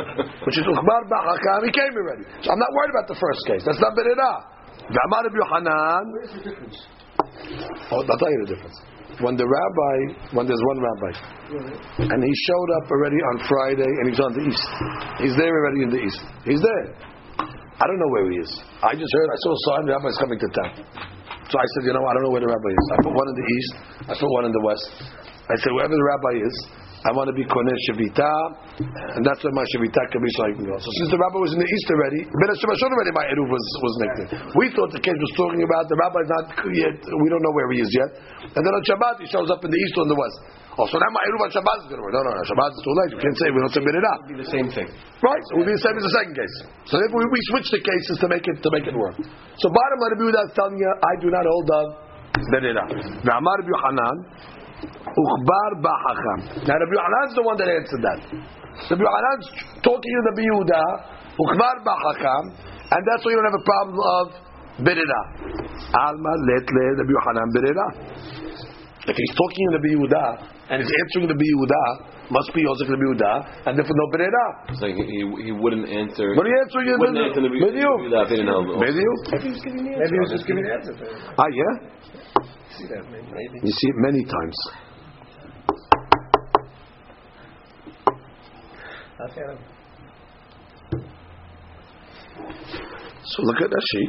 which is Uchbar ba hakam. He came already, so I'm not worried about the first case. That's not berera. Amar Yochanan. Where's the difference? Oh, I'll tell you the difference. When the rabbi, when there's one rabbi, and he showed up already on Friday, and he's on the east. He's there already in the east. He's there. I don't know where he is. I just heard. I saw a sign. The rabbi's coming to town. So I said, you know, I don't know where the rabbi is. I put one in the east. I put one in the west. I said, wherever the rabbi is, I want to be koneh shvita, and that's where my shvita can be so I can go. So since the rabbi was in the east already, Ben Shemashon already my eruv was was nicknamed. We thought the case was talking about the rabbi is not yet. We don't know where he is yet. And then on Shabbat he shows up in the east or in the west. Oh, so now my eruv on Shabbat is going to work. No, no, no. Shabbat is too late. You can't say we don't submit it up. Be the same thing. Right, it would be the same as the second case. So if we, we switch the cases to make it to make it work. So bottom line, Rabbi Yehuda is telling you, I do not hold of Berera. Now, Amar Rabbi Yochanan, Uchbar Ba'acham. Now, Rabbi Yochanan is the one that answered that. Rabbi Yochanan is talking to Rabbi Yehuda, Uchbar Ba'acham, and that's why you don't have a problem of Berera. Alma letle Rabbi Yochanan Berera. If he's talking to Rabbi Yehuda and he's answering Rabbi Yehuda, must be Yosef Rabbi Yehuda, and therefore no Berera. So like he, he wouldn't answer. What are you answering? Wouldn't answer the With you. That didn't know. Maybe he was just giving an answer. to him. Ah, yeah? See that? Maybe. You see it many times. So look at Rashi.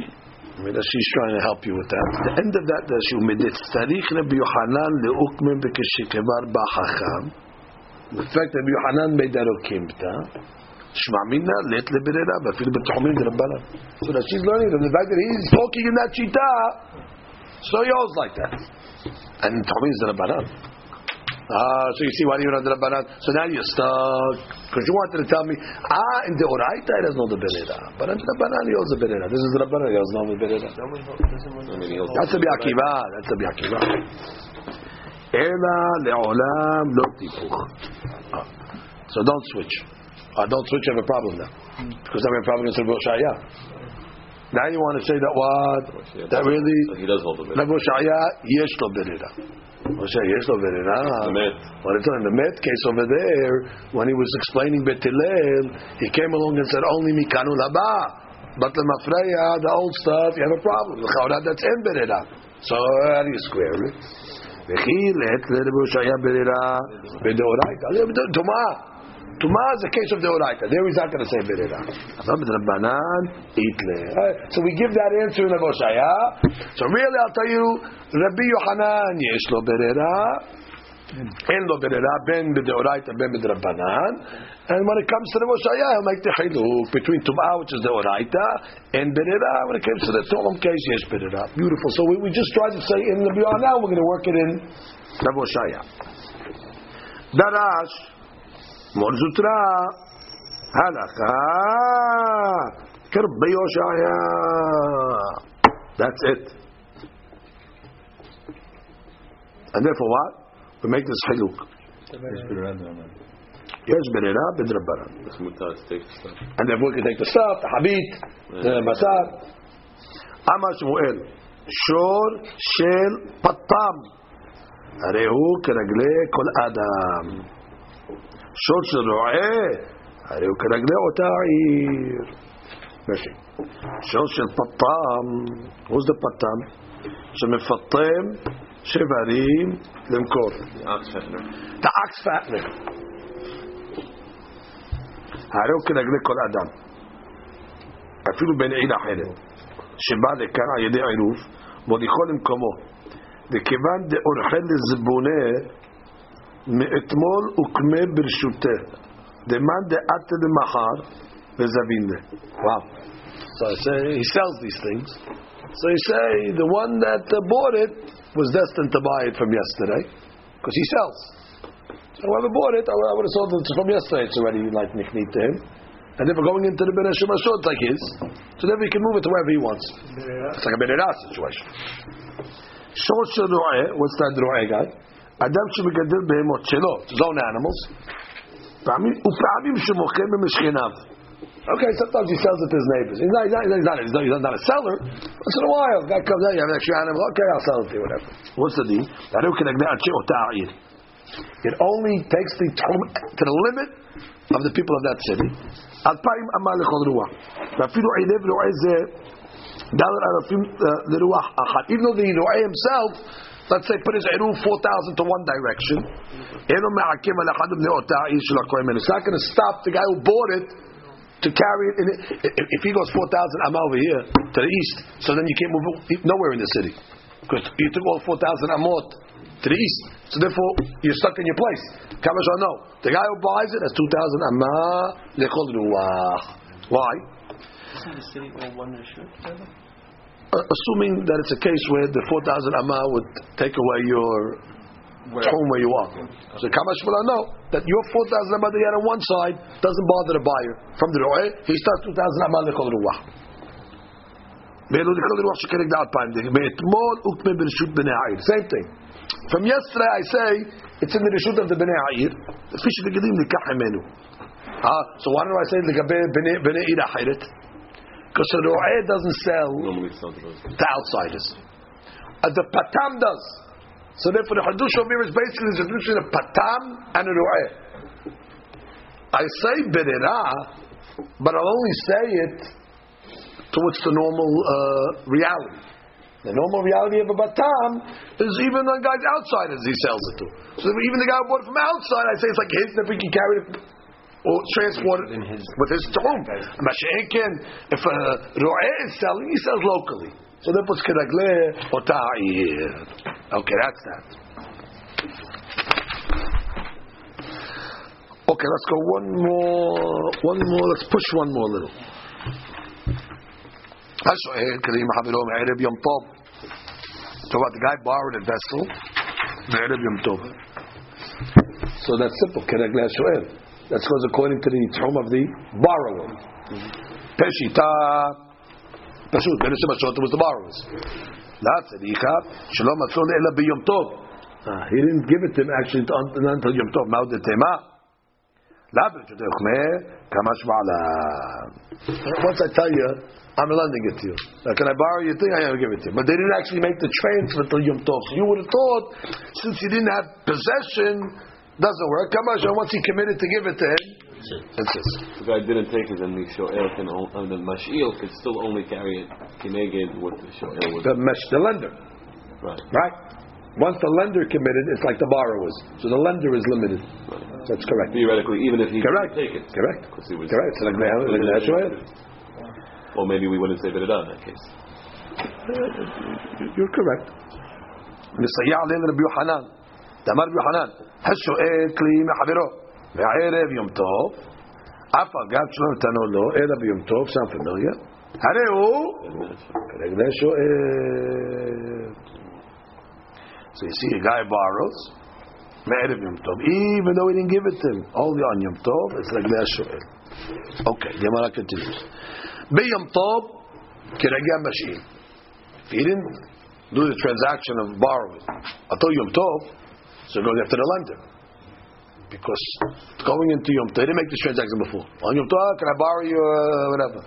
I mean, Rashi's trying to help you with that. The end of that, Rashi, umedit tzarich Rabbi Yohanan leukmim b'keshikevar b'chacham. The fact that Rabbi Yohanan made that okimta, shma mina let leberera, b'afil b'tchumim d'Rabbanan. So Rashi's learning from the fact that he's talking in that shita, so holds like that. And tchumim is d'Rabbanan. Ah, so you see why you're not the Rabbanan. So now you're stuck. Because you wanted to tell me, ah, in the Oraita it has no the Berera. But in the Rabbanan holds the Berera. This is the Rabbanan, he has no the. I he'll- That's a Biakiva. That's a Biakiva. Ela le'olam lo tipuch. Ah. So don't switch. Uh, don't switch, you have a problem now. Because have a problem against Rabbi Shaya. Now you want to say that what? That really, So he does hold the bit. Rabbi Shaya, yesh lo berera. Moshe, yesh lo berera. The met. What it's in the Met case over there, when he was explaining Betilel, he came along and said, only mikanu laba. But the mafreya, the old stuff, you have a problem. The chawra, that's in berera. So how do you square it? וכי לעת לרבו שהיה ברירה בדאורייתא. תאמר, Tuma is a case of the Oraita. There he's not going to say Berera. Aval B'Drabanan, Itle. Alright, So we give that answer in Avoshaya. So really, I'll tell you, Rabbi Yohanan, Yesh lo Berera. אין לו ברירה בין בדאורייתא בין בדרבנן and when it comes to the Moshaya he'll make the chiluk between Tum'ah which is the Oraita and Berera when it comes to the Tolom case yes Berera beautiful so we, we just tried to say in the Biyah now we're going to work it in the Moshaya Darash Mor Zutra Halakha Kerbe Yoshaya that's it and therefore what? We make this chiluk Yes, Berera, Bedrabanan It's mutar to take the stuff. and therefore we can take the stuff, the habit, the basar. Amar Shmuel, shor shel patam, הרי הוא כרגלי כל אדם. שור של רועה, הרי הוא כרגלי אותה עיר. משי. שור של פטם, who's the פטם? שמפטם שברים למכור. Ox fattener. הרי הוא כנגדי כל אדם. אפילו בן עיל אחרת, שבא לכאן על ידי עירוב, מוליכו למקומו. וכיוון דאורחי לזבונה, מאתמול וקמה ברשותה. דמאן דעתה למחר, וזבינה. Wow. So I say, he sells these things. So you say, the one that uh, bought it was destined to buy it from yesterday, because he sells. So whoever bought it, I would I would have sold it from yesterday. It's already like nickname to him. And if we're going into the Ben Shemashot, it's like his. So then we can move it to wherever he wants. It's like a Ben situation. Short של רועה, what's that רועה guy? אדם שמגדל בהמות שלו, his own animals, פעמים- ופעמים שמוכר במשכניו. Okay, sometimes he sells it to his neighbors. He's not, he's not, he's not, he's not, he's not a seller. Once in a while, guy comes out, you have an extra animal, okay, I'll sell it to you, whatever. What's the deal? הרי כנגדי אנשי אותה העיר. It only takes the tchum to the limit of the people of that city. אלפיים אמה לכל רוח. ואפילו עינב רועה זה דלת אלפים uh, לרוח אחת. Even though the רועה himself, let's say put his Eruv 4,000 to one direction. It's not going to stop the guy who bought it to carry it. If he goes 4,000, I'm over here to the east, so then you can't move nowhere in the city. Because you took all 4,000 amot to the east, so therefore you're stuck in your place. Kamashah, no. The guy who buys it has 2,000 amah. Why? Isn't the city all one rishut? Uh, assuming that it's a case where the 4,000 amah would take away your where? home where you are. So Kamash will know that your 4,000 amah that you had on one side doesn't bother the buyer. From the ro'eh, he starts 2,000 amah lechol ruwah. Same thing. From yesterday I say it's in the reshut of the bnei ha'ir. The ah, so why do I say the bnei bnei ira? Because the ro'eh doesn't sell to outsiders. Uh, the patam does. So therefore the hadush over is basically the difference of patam and the ro'eh. I say berera, but I'll only say it towards the normal uh, reality. The normal reality of a patam is even the guys outsiders he sells it to. So even the guy who bought it from outside, I say it's like his, if we can carry it or transport it with his home. Masha'ekin, if a ro'eh is selling, he sells locally. So therefore it's kedagle or ta'ir. Okay, that's that. Okay, let's go one more, one more, let's push one more little. השואל, כדי מחברו מערב יום טוב. So what, the guy borrowed a vessel, מערב יום טוב. So that's simple, כרגע השואל. That's because according to the term of the borrower. Peshita, Peshut, Menusha Mashot was the borrowers. Not Tzadicha, Shalom Matzon Ela B'Yom Tov. Ah, he didn't give it to him actually until Yom Tov. Mao Tema. Once I tell you, I'm lending it to you. Now, can I borrow your thing? I will give it to you. But they didn't actually make the transfer to Yom Tov. So you would have thought, since you didn't have possession, doesn't work. Kamashon, once he committed to give it to him, that's it. The guy didn't take it, and uh, the shoel can and the mashiel could still only carry it kineged what the shoel was. The mesh, the lender, right? Right. Once the lender committed, it's like the borrowers. So the lender is limited. Right. That's correct. Theoretically, even if he correct. take it, correct, because he was correct. It's like Or maybe we wouldn't say that in that case. You're correct. Mr. Ya'alil Rabbi Hanan. דאמר רבי יוחנן, השואל כלי מחברו, בערב יום טוב, אף על גב שלא נתנו לו, אלא ביום טוב, sound familiar, הרי הוא כרגע שואל. So you see a guy borrows, מערב יום טוב, even though he didn't give it to him, only on יום טוב, it's like that שואל. Okay, Gemara continues. ביום טוב, כרגע משאיל. If he didn't do the transaction of borrowing until Yom Tov, so it after the lender. Because going into Yom Tov, they didn't make this transaction before. On Yom Tov, can I borrow you uh, whatever?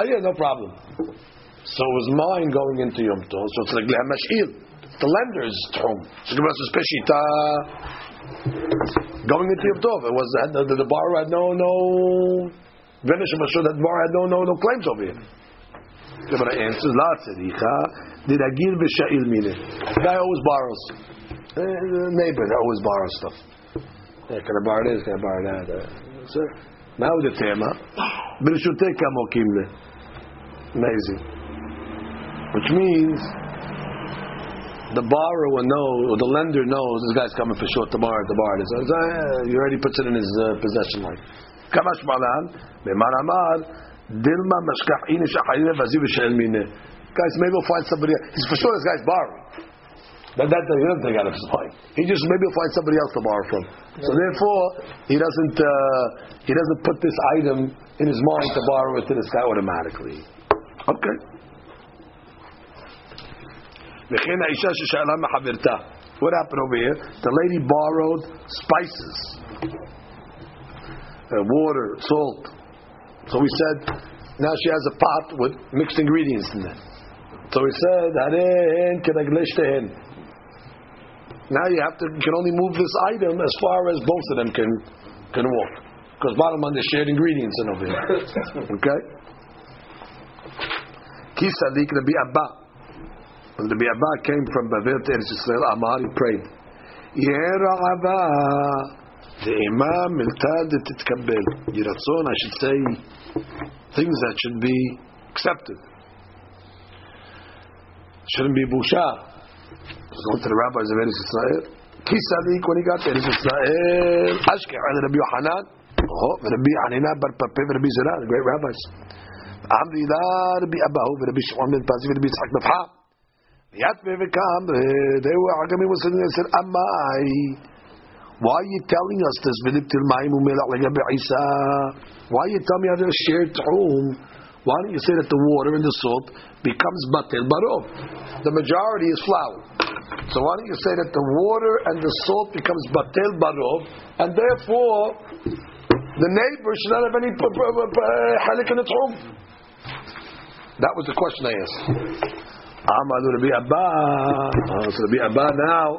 Oh yeah, no problem. So it was mine going into Yom Tov, so it's like Lehem Mash'il. The lender's home. So it was Peshita going into Yom Tov. It was the, the, the borrower had no no Venish that the borrower had no no no claims over here. Gemara answers, La tzedicha, diragir b'sha'il mine. The guy always borrows. Uh, neighbor that always borrows stuff. Yeah, can I borrow this? Can I borrow that? Uh, so, now the tema, b'rishuteka mokim le. Amazing. Which means the borrower knows, or the lender knows this guy's coming for short tomorrow at the bar. So uh, he already puts it in his uh, possession line. Kamash malan, b'mar amar, dilma mashkach inish achayre vaziv b'she'el mine. Guys, maybe we'll find somebody. He's for sure this guy's borrowing. That, that he doesn't take out of his mind. He just maybe will find somebody else to borrow from. So therefore, he doesn't uh, he doesn't put this item in his mind to borrow it to this guy automatically. Okay. What happened over here? The lady borrowed spices, uh, water, salt. So we said, now she has a pot with mixed ingredients in it. So we said, now you have to you can only move this item as far as both of them can can walk. Because bottom line, there's shared ingredients in over here. Okay? Kisalik Rabbi Abba. When Rabbi Abba came from Bavel to Eretz Yisrael, Amar, he prayed. Yera Abba, the Imam Miltad Titkabel. Yiratzon, I should say, things that should be accepted. Shouldn't be busha. Going to the rabbis of Eretz Yisrael. Kisalik, when he got to Eretz Yisrael, Ashkeh, and Rabbi Yohanan, oh, Rabbi Hanina, Bar Pape, Rabbi Zerah, the great rabbis. Amri la Rabbi Abahu, Rabbi Shimon ben Pazi, Rabbi Yitzchak Nafha. Yatve v'kam, eh, they were, Hagamim was sitting there and said, Amai, why are you telling us this? Why are you telling me how to share? Why don't you say that the water and the salt becomes batel barov? The majority is flour. So why don't you say that the water and the salt becomes batel barov, and therefore the neighbor should not have any halik in its home? That was the question I asked. Amar Rabbi Abba. Oh, so Rabbi Abba now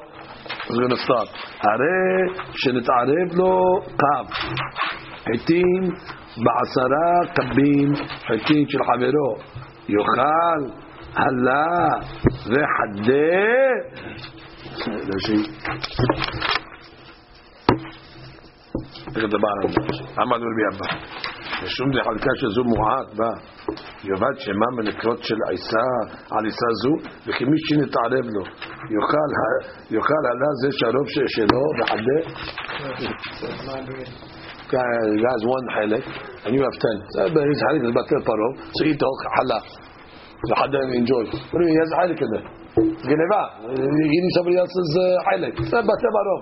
is going to start. הרי שנתערב לו קו. חיטים בעשרה קבים, חיטים של חברו. יאכל, הלה וחדה. איך הזה? אמרנו רבי אבא. משום דחלקה שזו מועט בה. יאבד שמה מנקרות של עיסה על עיסה זו, וכי מי שנתערב לו יאכל עלה זה שהרוב שלו וחדה. Guys, one חלק, and you have ten. His חלק is בטל פרעה, so eat the whole חלה. וחדה enjoy. What do you mean? He has a חלק in there. גנבה, eating somebody else's חלק. זה בטל פרעה.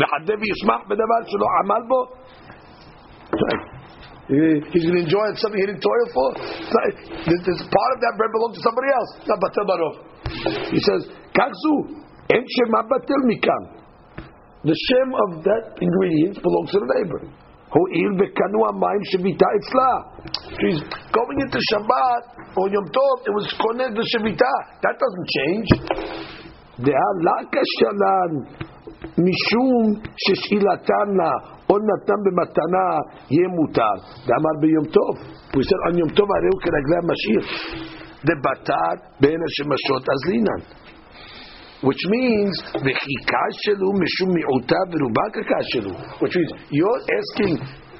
וחדה וישמח בדבר שלא עמל בו. He's going to enjoy something he didn't toil for. This, this part of that bread belongs to somebody else. Not batel barov. He says, "Kakzu en shema batel mikam." The shem of that ingredient belongs to the neighbor. Ho'il bekanu amayim shevita itzla. She's going into Shabbat or Yom Tov. It was connected to shevita. That doesn't change. דהלקה שלן משום ששאילתן לה או נתן במתנה יהיה מותר. דאמר ביום טוב. הוא said on יום טוב הרי הוא כרגלי המשאיר. דבתר בין השמשות אז לינן. which means which means you're asking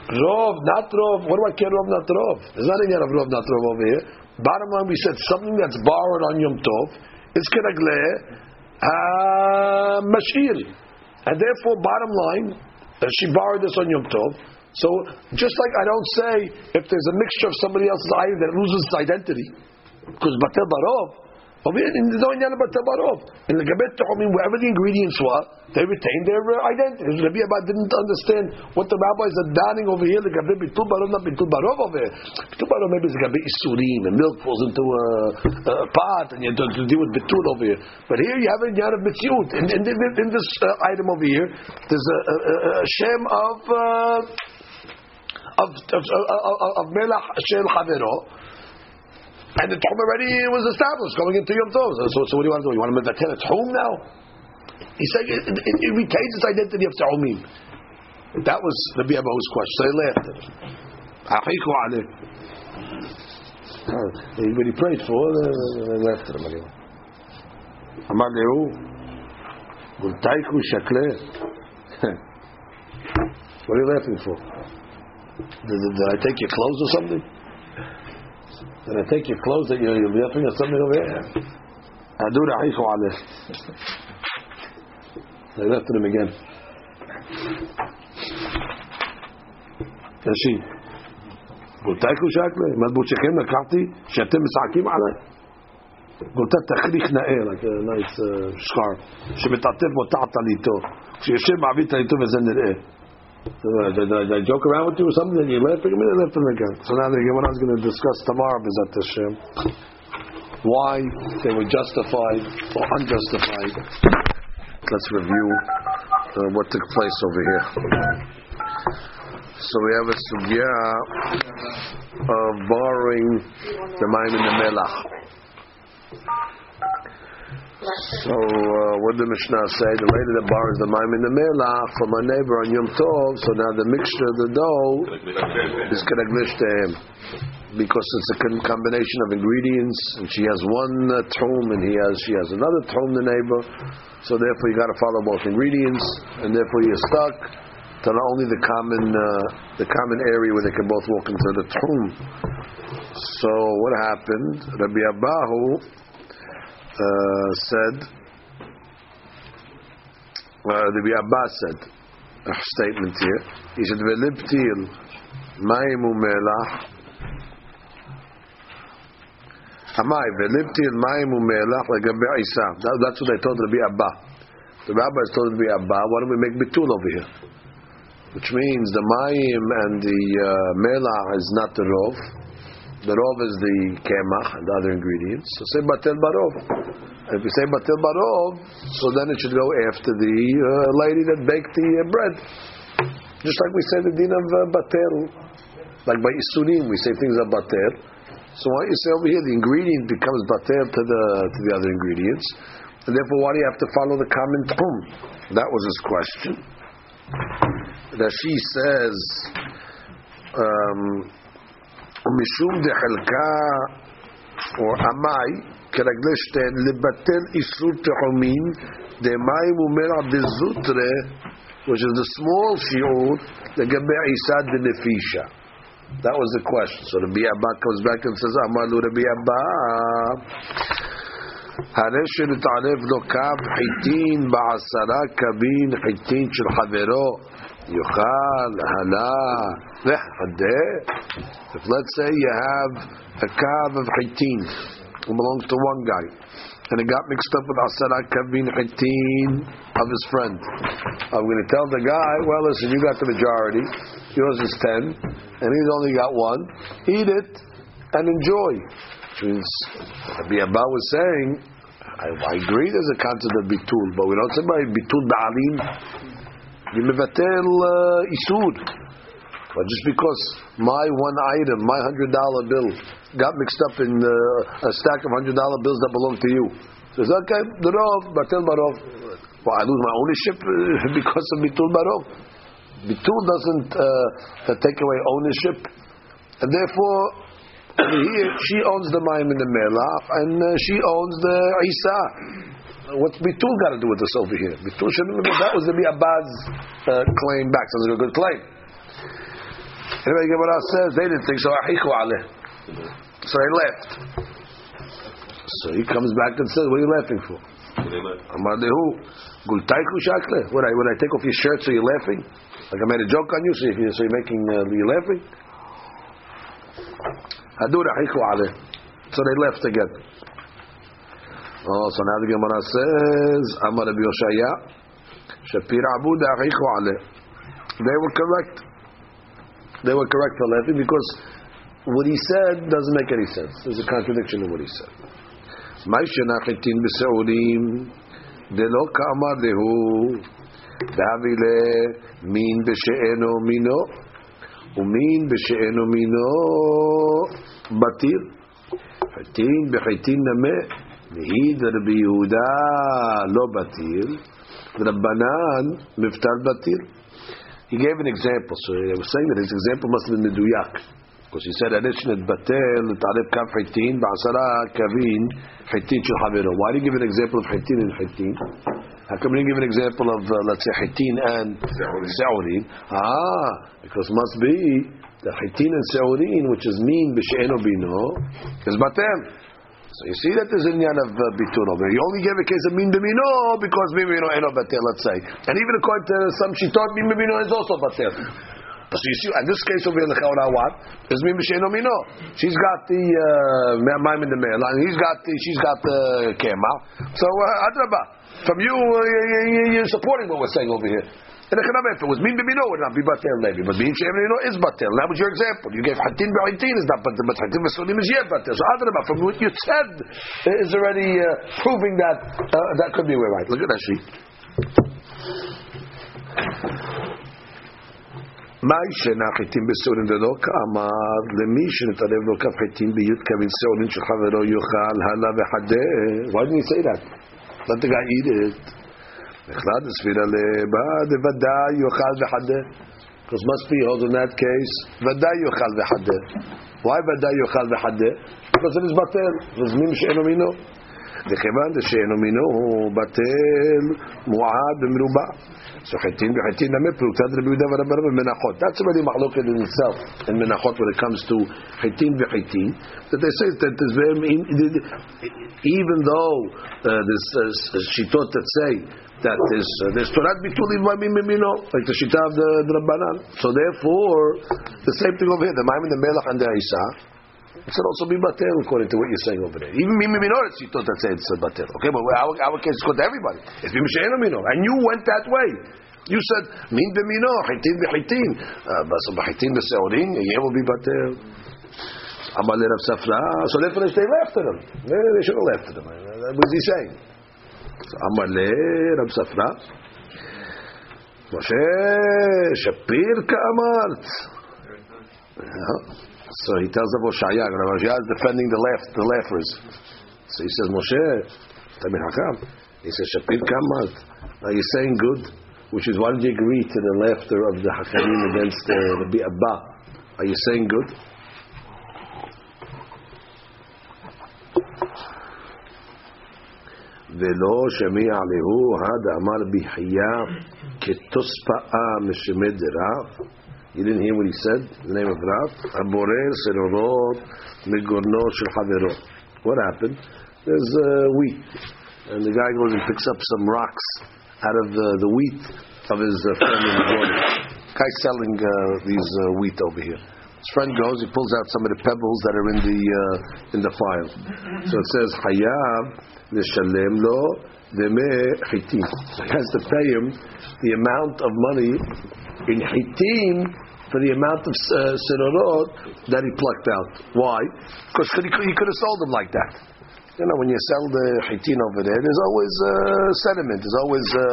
rov, not rov. What do I care rov, not rov? There's not any of rov, not rov over here. Bottom line, we said something that's borrowed on Yom Tov is kenagle uh, mashir, and therefore, bottom line, uh, she borrowed this on Yom Tov. So just like I don't say if there's a mixture of somebody else's item that loses its identity, because batel barov. Over here, there's no inyan about tabarov. In the gabet tahomim, wherever the ingredients were, they retained their uh, identity. Rabbi Abba didn't understand what the rabbis are donning over here. The gabet bitul barov, not bitul barov over here. Bitul barov maybe the gabet isurim, and milk falls into a, a pot, and you have to deal with bitul over here. But here you have a inyan of mitziut. In, in, in, in this uh, item over here, there's a, a, a, shem of. Uh, of of, of, of melach shel chavero, and the tchum already was established going into Yom Tov. So, so what do you want to do? You want to make that ten a tchum now? He said it, it, it retains its identity of tchumim. That was the Abahu's question. So they laughed at him. Achiku aleh. When he prayed for, they laughed at him again. אמר לו, גולתייקו שקלה. What are you laughing for? Did, did I take your clothes or something? Did I take your clothes that you're, you're laughing at something over here? Adu ra'ifu aleh. They left him again. תשי, גולתייקו שקלה, מדבוצ'כם לקחתי שאתם משחקים עליי? גולתה תכריך נאה, like a nice uh, scarf, שמתעטף באותה טליתו, כשיושב מעביר טליתו וזה נראה. did I joke around with you or something? And you at me? They left him again. So now the Gemara is going to discuss tomorrow, Bezat Hashem, why they were justified or unjustified. Let's review uh, what took place over here. So we have a sugya of borrowing the mine in the melach. So uh, what did the Mishnah say? The lady that borrows the mime in the melach from her neighbor on Yom Tov, so now the mixture of the dough is karaglish to him. Because it's a combination of ingredients, and she has one uh, and he has she has another trom, the neighbor. So therefore you got to follow both ingredients, and therefore you're stuck to not only the common uh, the common area where they can both walk into the trom. So what happened? Rabbi Abahu said, uh, the Abbas said, a statement here. He said, "Veliptil mayim umelach." Amai veliptil mayim umelach legabe Isa. That- That's what they told Rabbi Abba. The rabbis told Rabbi Abba, "Why don't we make bitul over here?" Which means the mayim and the uh, melach is not the rov. The rov is the kemach and the other ingredients. So say batel barov. If you say batel barov, so then it should go after the uh, lady that baked the uh, bread. Just like we say the din of uh, batel, like by isurim, we say things are batel. So why you say over here the ingredient becomes batel to the to the other ingredients, and therefore why do you have to follow the common tchum? That was his question. That she says. Um, משום דחלקה או עמאי כרגלי שתיהן לבטל איסור תחומין דמים ומלח דזוטרה which is the small שיעור לגבי עיסא דנפישה that was the question so Rabbi Abba comes back and says אמר לו רבי אבא הרי שנתערב לו קו חיטין בעשרה קבין חיטין של חברו Yochal, Hana, If let's say you have a kav of chitin, it belongs to one guy and it got mixed up with Asara Kavin chitin of his friend. I'm going to tell the guy, well, listen, you got the majority. Yours is 10, and he's only got one. Eat it and enjoy. Which means, Rabbi Abba was saying, I, I agree there's a concept of bitul, but we don't say by bitul ba'alim. You mevatel uh. But just because my one item, my hundred dollar bill, got mixed up in uh, a stack of hundred dollar bills that belong to you, says okay, the rov, batel barov. Well, I lose my ownership uh, because of bitul barov. Bitul doesn't uh, take away ownership, and therefore. Here, she owns the ma'im in the melach, and uh, she owns the isa. What's bitul got to do with this over here? Bitul That was the Abad's uh, claim back. Sounds like a good claim. Anyway, Gemara says they didn't think so. So they left. So he comes back and says, "What are you laughing for?" What I when I take off your shirt, so you're laughing? Like I made a joke on you, so you're, so you're making uh, you laughing? So they left again. Oh, so now the Gemara says, Amar Rabbi Yoshaya, Shapir Abud ahichu aleh. They were correct. They were correct for laughing because what he said doesn't make any sense. There's a contradiction in what he said. Ma'ishana chitin b'seurim delo ka'amar dehu davile min b'she'eno mino umin b'she'eno mino batir chitin b'chitin name מעיד רבי יהודה לא בטיר, רבנן מבטל בטיר. He gave an example, so I was saying that his example must have been meduyak. Because he said, "Anishnet batel tarif kaf hitin ba'asara kavin hitin shel havero." Why did he give an example of hitin and hitin? How come he didn't give an example of uh, let's say hitin and seurin? Ah, because must be the hitin and seurin, which is mean b'she'eno bino, is batel. So you see that there's a yan of uh, bitun over. He only gave a case of min b'mino because min b'mino eno batel, let's say. And even according to some she shittot, min b'mino is also batel. So you see, in this case over here, the chaura what? Is min b'sheno mino. She's got the uh, maim in the mail, and he's got the, she's got the kema. So uh, adraba, from you, uh, you're supporting what we're saying over here. And if it was min b'mino, it would not be batel maybe. But min b'mino is batel. That was your example. You gave hatin b'hatin is not batel, but hatin b'sulim is yet batel. So adraba, from what you said, is already uh, proving that uh, that could be right. Look at that sheet. מאי שאינה חיטים בסעורין ולא כאמר למי שנתערב לו כף חיטים בי"ת כבין שעורין שחברו יאכל הלאה וחדה why didn't he say that? let the guy eat it נחלד הספירה לבא דוודאי יאכל וחדה because must be hold in that case ודאי יאכל וחדה why ודאי יאכל וחדה? because it is בטל רזמים שאינו מינו וכיוון שאינו מינו הוא בטל מועד במרובע so חיטין וחיטין נמי פלוגתת רבי יהודה ורבי רבי מנחות that's already מחלוקת in itself in מנחות when it comes to חיטין וחיטין that they say that there's very even though uh, there's uh, shitot that say that there's uh, there's Torah bitulim mimino like the shita of the, the Rabbanan so therefore the same thing over here the Maim and the Melech and the Isa it should also be batel according to what you're saying over there. Even mimi minor, it's yitot that says it's uh, batel. Okay, but our, our case is good to everybody. It's b'mishayin minor, and you went that way. You said min b'mino, chitin b'chitin, uh, but so b'chitin b'seurin, yeah, will be batel. Amal Rav Safra, so therefore they left them. They should have left them. Uh, what was he saying? Rav Safra, Moshe Shapir ka'amart. Yeah. So he tells Rav Oshaya, Rav Oshaya is defending the left, the laughers. So he says, Moshe, Tamir Hakam. He says, Shapir Kamat. Are you saying good? Which is why did you agree to the laughter of the Hakanim against uh, Rabbi Abba? Are you saying good? ולא שמיע להו הד אמר בחייה כתוספאה משמי דרב you didn't hear what he said? The name of Rav? Aborer serorot megorno shel havero. What happened? There's uh, wheat. And the guy goes and picks up some rocks out of the, the wheat of his uh, friend in the morning. Guy's selling uh, these uh, wheat over here. Friend goes, he pulls out some of the pebbles that are in the uh, in the file. So it says Hayav nishalem lo deme chitim. He has to pay him the amount of money in chitim for the amount of uh, that he plucked out. Why? Because he, he could have sold them like that. You know, when you sell the chitin over there, there's always uh, sediment. There's always uh,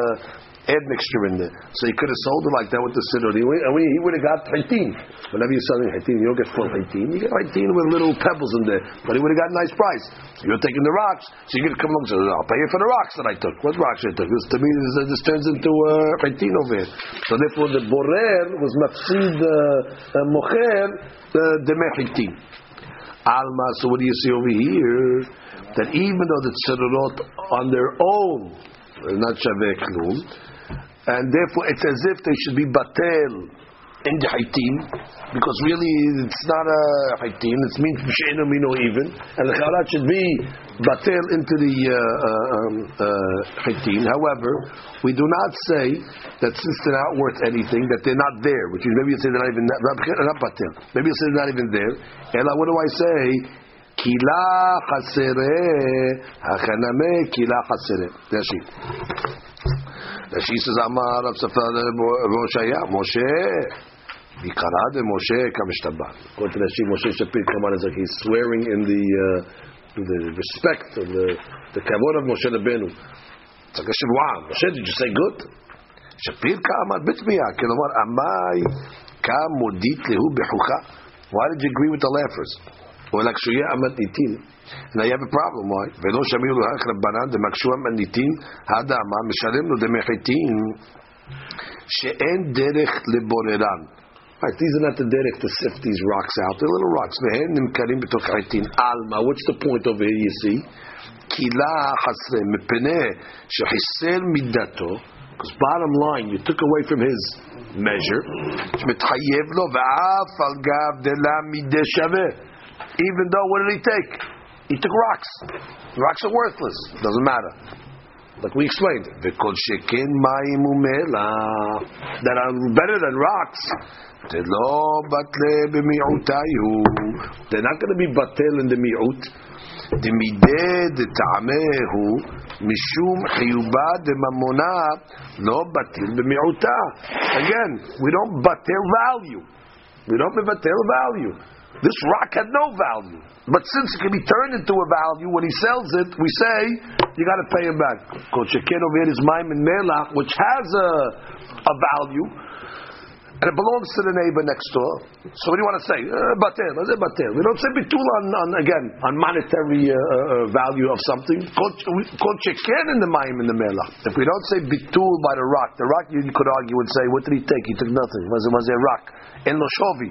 admixture in there. So he could have sold it like that with the siddur. He, he would have got hitin. Whenever you're selling hitin, you don't get full hitin. You get hitin with little pebbles in there. But he would have got a nice price. You're taking the rocks, so going to come along and say, I'll pay you for the rocks that I took. What rocks I took? This, to me, this, this turns into uh, hitin over here. So therefore, the borer was mafsid uh, uh, mocher uh, demeh hitin. Alma, so what do you see over here? That even though the tzedorot on their own not shaveh klum, and therefore it's as if they should be batel in the haitim, because really it's not a haitim, it means b'she'enu mino even, and the chalat should be batel into the uh, uh, um, uh. However, we do not say that since they're not worth anything, that they're not there, which is maybe you say they're not even, not, batel, maybe you say they're not even there, and what do I say? Kila chasere, hachaname kila chasere. Rashi says, Amar Rav Safra Moshaya, Moshe. Bikara de Moshe kamishtabah. According to Rashi, Moshe Shapir on as like he's swearing in the uh, the respect of the the kavod of Moshe Rabbeinu. It's like a shivua. Moshe, did you say good? Shapir kamar bitmiya. Kelomar amai kam modit lehu bechucha. Why did you agree with the laughers? Or like shuya amat nitin. Now you have a problem. Why? ולא שמיעו לך רבנן דמקשו המניטין, הדה מה משלם לו דמחיתין שאין דרך לבוררן. Right, these are not the derek to sift these rocks out. They're little rocks. Vehen nimkarim b'toch haitin. Alma. What's the point over here? You see, kila hasre mipnei shehisel midato. Because bottom line, you took away from his measure. Shmitchayev lo v'af al gav de la mideh shaveh. Even though, what did he take? He took rocks. Rocks are worthless. Doesn't matter. Like we explained, v'kol sheken mayim umela that are better than rocks. They're not going to be batel in the mi'ut. דמידי דטעמהו משום חיובה דממונה לא בטל במיעוטה. Again, we don't batel value. We don't batel value. This rock had no value. But since it can be turned into a value, when he sells it, we say, you got to pay him back. Kochekin over here is Maimon Melach, which has a, a value, and it belongs to the neighbor next door. So what do you want to say? Uh, batel, uh, batel. We don't say bitul on, on again on monetary uh, uh, value of something. Called chicken in the mayim in the mela. If we don't say bitul by the rock, the rock you could argue and say, what did he take? He took nothing. Was it was a rock? In lo shovi.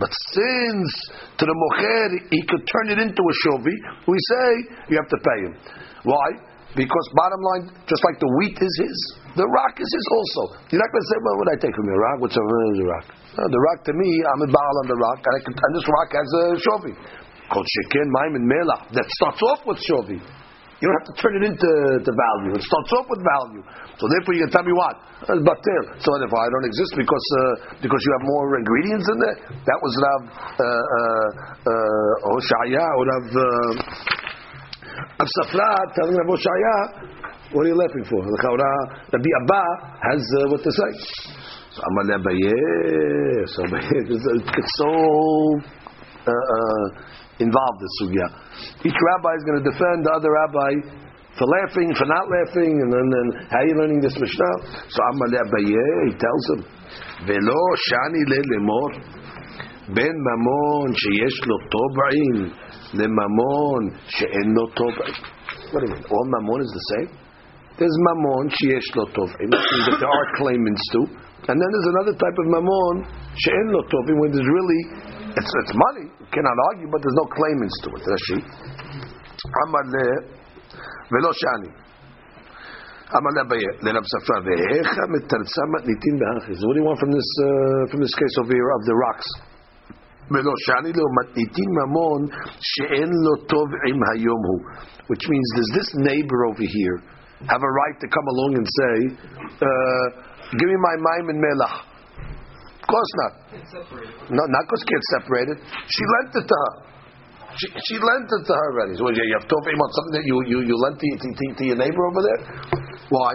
But since to the mocher he could turn it into a shovi, we say you have to pay him. Why? Because bottom line, just like the wheat is his, the rock is his also. You're not going to say, well, what I take from your rock? What's a the rock? No, the rock to me, I'm a baal on the rock, and, I can, and this rock has a shovi. Called shekin, and melach. That starts off with shovi. You don't have to turn it into the value. It starts off with value. So therefore, you can tell me what? Batil. So therefore, I don't exist because uh, because you have more ingredients in there. That was Rav uh, uh, uh, Hoshaya or Rav. Uh, of Safra telling Rabbi Shaya, what are you laughing for? The Chaura, Rabbi Abba has uh, what to say. So Amal Abaye, so uh, it's so uh, uh, involved, The sugya. Each rabbi is going to defend the other rabbi for laughing, for not laughing, and then, then how are you learning this Mishnah? So Amal Abaye, he tells him, Velo Shani Le Lemor, Ben Mamon Sheyesh Lo Toba'in לממון שאין לו טובעים. What do you mean? All mamon is the same? There's mamon שיש לו טובעים, that there are claimants to, and then there's another type of mamon שאין לו טובעים, when there's really, it's, it's money, you cannot argue, but there's no claimants to it. Rashi. אמר ל... ולא שאני. אמר לאביי, לרב ספרא, ואיך מתרצה מתניתין באחי? So what do you want from this, uh, from this case over here of the rocks? ולא שאני לא מתניתין ממון שאין לו טוב עם היום הוא. Which means, does this neighbor over here have a right to come along and say, uh, give me my maim and melach? Of course not. No, not because kids separated. She lent it to her. She, she lent it to her already. So you have tovim on something that you, you, you lent to, to, to your neighbor over there? Why?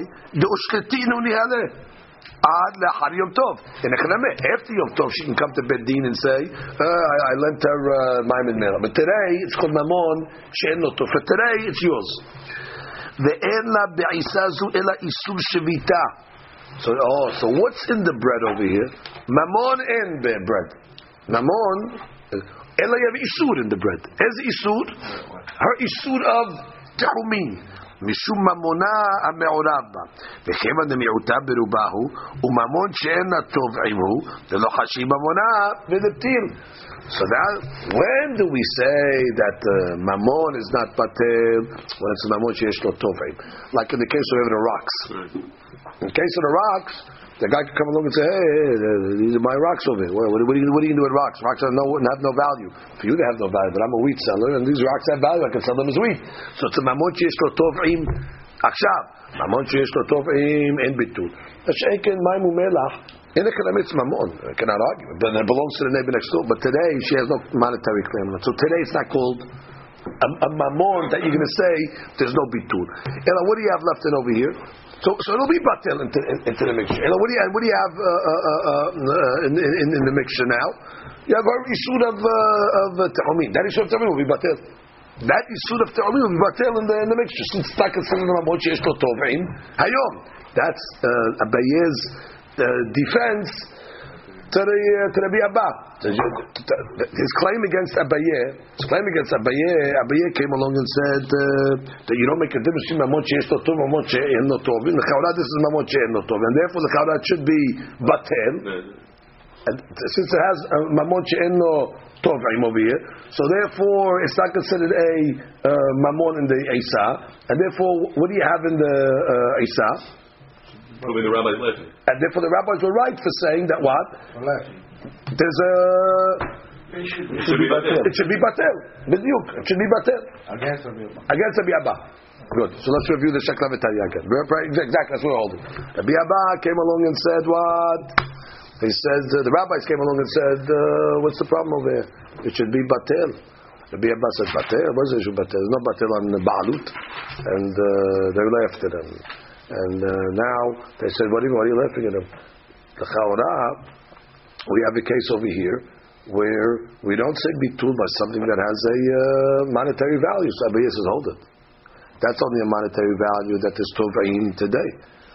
Ad lehar Yom Tov. In after Yom Tov, she can come to Bedin and say, uh, I, I lent her uh, Maimon. But today, it's called Mamon, she'en tov. For today, it's yours. Ve'en la be'isazu ela isur shevita. So, oh, so what's in the bread over here? Mamon and bread. Mamon, ela yav isur in the bread. As isur, her isur of tehumin. משום ממונה המעורב בה. וכיוון דמיעוטה ברובה הוא, וממון שאין לה תובעים הוא, דלא חשיב ממונה ודפתיל. So that, when do we say that uh, mammon is not batel? When it's a mammon sheyesh lo tovim. Like in the case of the rocks. In the case of the rocks, the guy can come along and say, hey, hey, these are my rocks over here. What, what, what, are you, what are you going to do with rocks? Rocks have no, have no value. For you, they have no value, but I'm a wheat seller, and these rocks have value. I can sell them as wheat. So it's a mamon sheyesh lo tovim עכשיו, ממון שיש לו תובעים אין ביטול. השקן מים ומלח, אין economics mamon. I cannot argue. But it belongs to the neighbor next door. But today she has no monetary claim on it. So today it's not called a, a mamon that you're going to say there's no bitul. Ella, what do you have left in over here? So, so it'll be batel into, into the mixture. Ella, what do you, what do you have uh, uh, uh, uh in, in, in, the mixture now? You have a issue of uh, of ta'amin. That issue of ta'amin will be batel. That issue of ta'amin will be batel in the, in the mixture. Since not considered a sheyesh lo tovim, hayom. That's uh, Abaye's uh, defense to the uh, to Rabbi Abba. His claim against Abaye, his claim against Abaye, Abaye came along and said uh, that you don't make a difference between mamon sheyesh lo tov, mamon she'en lo tov. In the this is mamon she'en tov, and therefore the chaura should be batel. And since it has uh, mamon she'en lo tovim over here, so therefore it's not considered a uh, mamon in the Isa, and therefore what do you have in the uh, Isa? Proving the rabbi's laughing. And therefore the rabbis were right for saying that what? There's a. It should be batel. It should be batel. B'diuk. It should be batel. Against Rabbi Abba. Against Rabbi Abba. Good. So let's review the Shakla V'Tarya again. Exactly. That's what we're holding. Rabbi Abba came along and said what? He said uh, the rabbis came along and said, uh, "What's the problem over here? It should be batel." Rabbi Abba said, "Batel? What is it? Batel? There's no batel on the baalut," and uh, they laughed at him. And uh, now they said, what are, you, what are you laughing at him? The Chaura, we have a case over here where we don't say bitul by something that has a uh, monetary value. So Abayas says, hold it. That's only a monetary value that is tova'in today.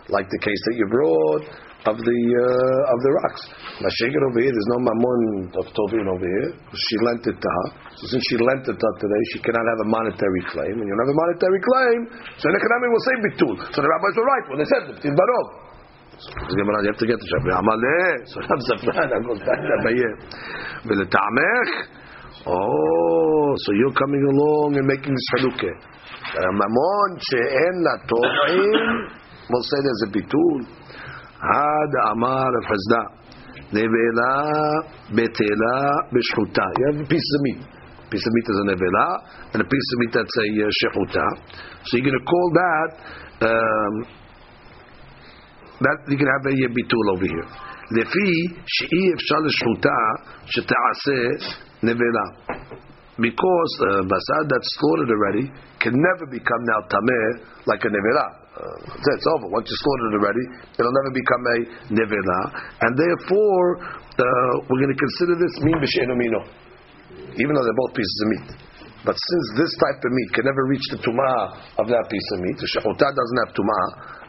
Like the case that you brought of the uh, of the rocks. Mashiach over here, there's no mamon of tovin over here. She lent it to her. So since she lent it to her today, she cannot have a monetary claim. And you don't have a monetary claim, so the economic will say bitul. So the rabbis were right when they said bitul barov. So you have to get the Shabbat Amaleh. So Rav Zafran goes back to Abayeh. V'letamech. Oh, so you're coming along and making this halukah. Mamon she'en la tovin. We'll say there's a bitul. עד אמר רב חסדה, נבלה בטלה בשחוטה. You have a piece of meat. A piece of meat is a nevela, and a piece of meat that's a uh, shechuta. So you're going to call that, um, that you can have a bitul over here. לפי שאי אפשר לשחוטה שתעשה נבלה. Because uh, basad that's slaughtered already can never become now tameh like a nevela uh, it's over. Once you slaughtered it already, it'll never become a nevela, and therefore uh, we're going to consider this min b'shenomino, even though they're both pieces of meat. But since this type of meat can never reach the tumah of that piece of meat, the shechutah doesn't have tumah,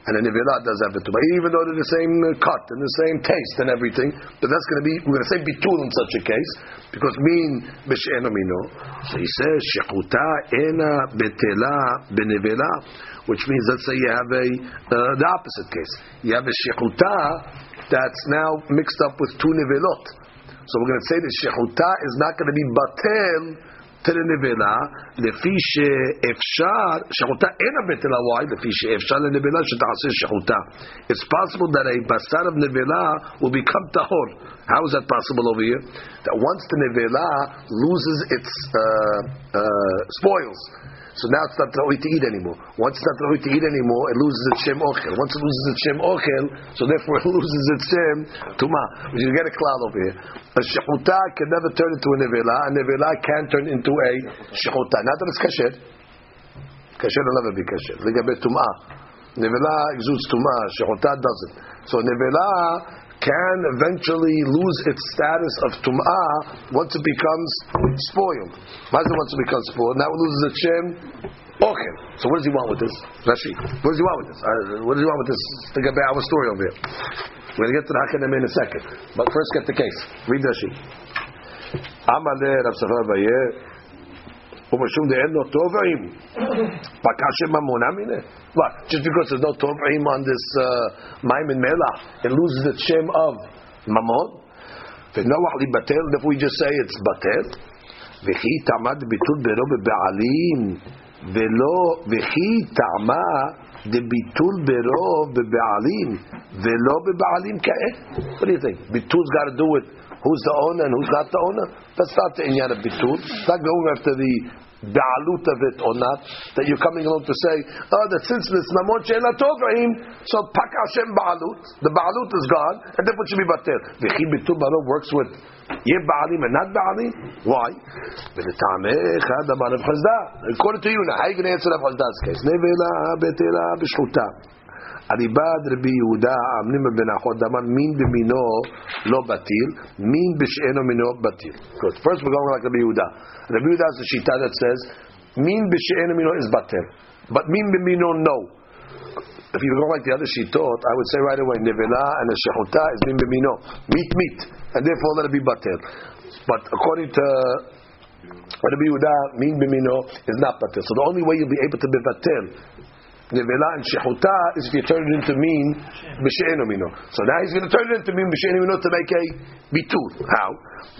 and the nevela does have the tumah, even though they're the same cut and the same taste and everything. But that's going to be we're going to say bitul in such a case because min b'shenomino. So he says shechutah ena betela benevela which means let's say you have a uh, the opposite case. You have a shechuta that's now mixed up with two nevelot. So we're going to say the shechuta is not going to be batel to the nivela lefi she'efshar shechuta ena betela why lefi she'efshar le nivela shetachase shechutah. It's possible that a basar of nivela will become tahor. How is that possible over here? That once the nivela loses its uh, uh, spoils so now it's not rawi to eat anymore. Once it's not rawi to eat anymore, it loses its shem ochel. Once it loses its shem ochel, so therefore it loses its shem tuma. You get a cloud over here. A shechuta can never turn into a nevela. A nevela can turn into a shechuta. Not that it's kasher. Kasher will never be kasher. Ligabe tuma. Nevela exudes tuma. Shechuta doesn't. So nevela can eventually lose its status of tum'ah once it becomes spoiled. It once it becomes spoiled? Now it loses its shem. Okay. So what does he want with this? Rashi. What does he want with this? Uh, what does he want with this? Think about our story over here. We're going to get to the Hakamim in a second. But first get the case. Read Rashi. ומשום דאין לו תובעים, פקע שם ממונה מיניה. What? Just because there's no תובעים on this uh, מים and melach, it loses its shem of ממון? ונוח לבטל, if we just say it's בטל, וכי טעמה דביטול בינו בבעלים, ולא, וכי טעמה דביטול ברוב בבעלים, ולא בבעלים כעת? What do you think? ביטול's got to do with who's the owner and who's not the owner? That's not the inyan of bitul. It's not going after the ba'alut of it or not. That you're coming along to say, oh, that since this mamon she'ela tovraim, so pak Hashem ba'alut. The ba'alut is gone, and therefore it should be batel. V'chi bitul baro works with yeh ba'alim and not ba'alim. Why? According to you now, how are you going to answer Rav Chazda's case? Nevela betela b'shchuta. הריבד רבי יהודה אמנים בן אחות אמר מין במינו לא בטיל, מין בשאינו מינו בטיל. Good. First we're going like רבי יהודה. רבי יהודה is the שיטה that says מין בשאינו מינו is בטל, but מין במינו no. If you go like the other shitot, I would say right away, nevela and a shechuta is min b'mino, meat meat, and therefore let it be batel. But according to Rabbi Yehuda, min b'mino is not batel. So the only way you'll be able to be batel nevela and shechuta is if you turn it into mean b'she'enu mino. So now he's going to turn it into mean b'she'enu mino to make a bitul. How?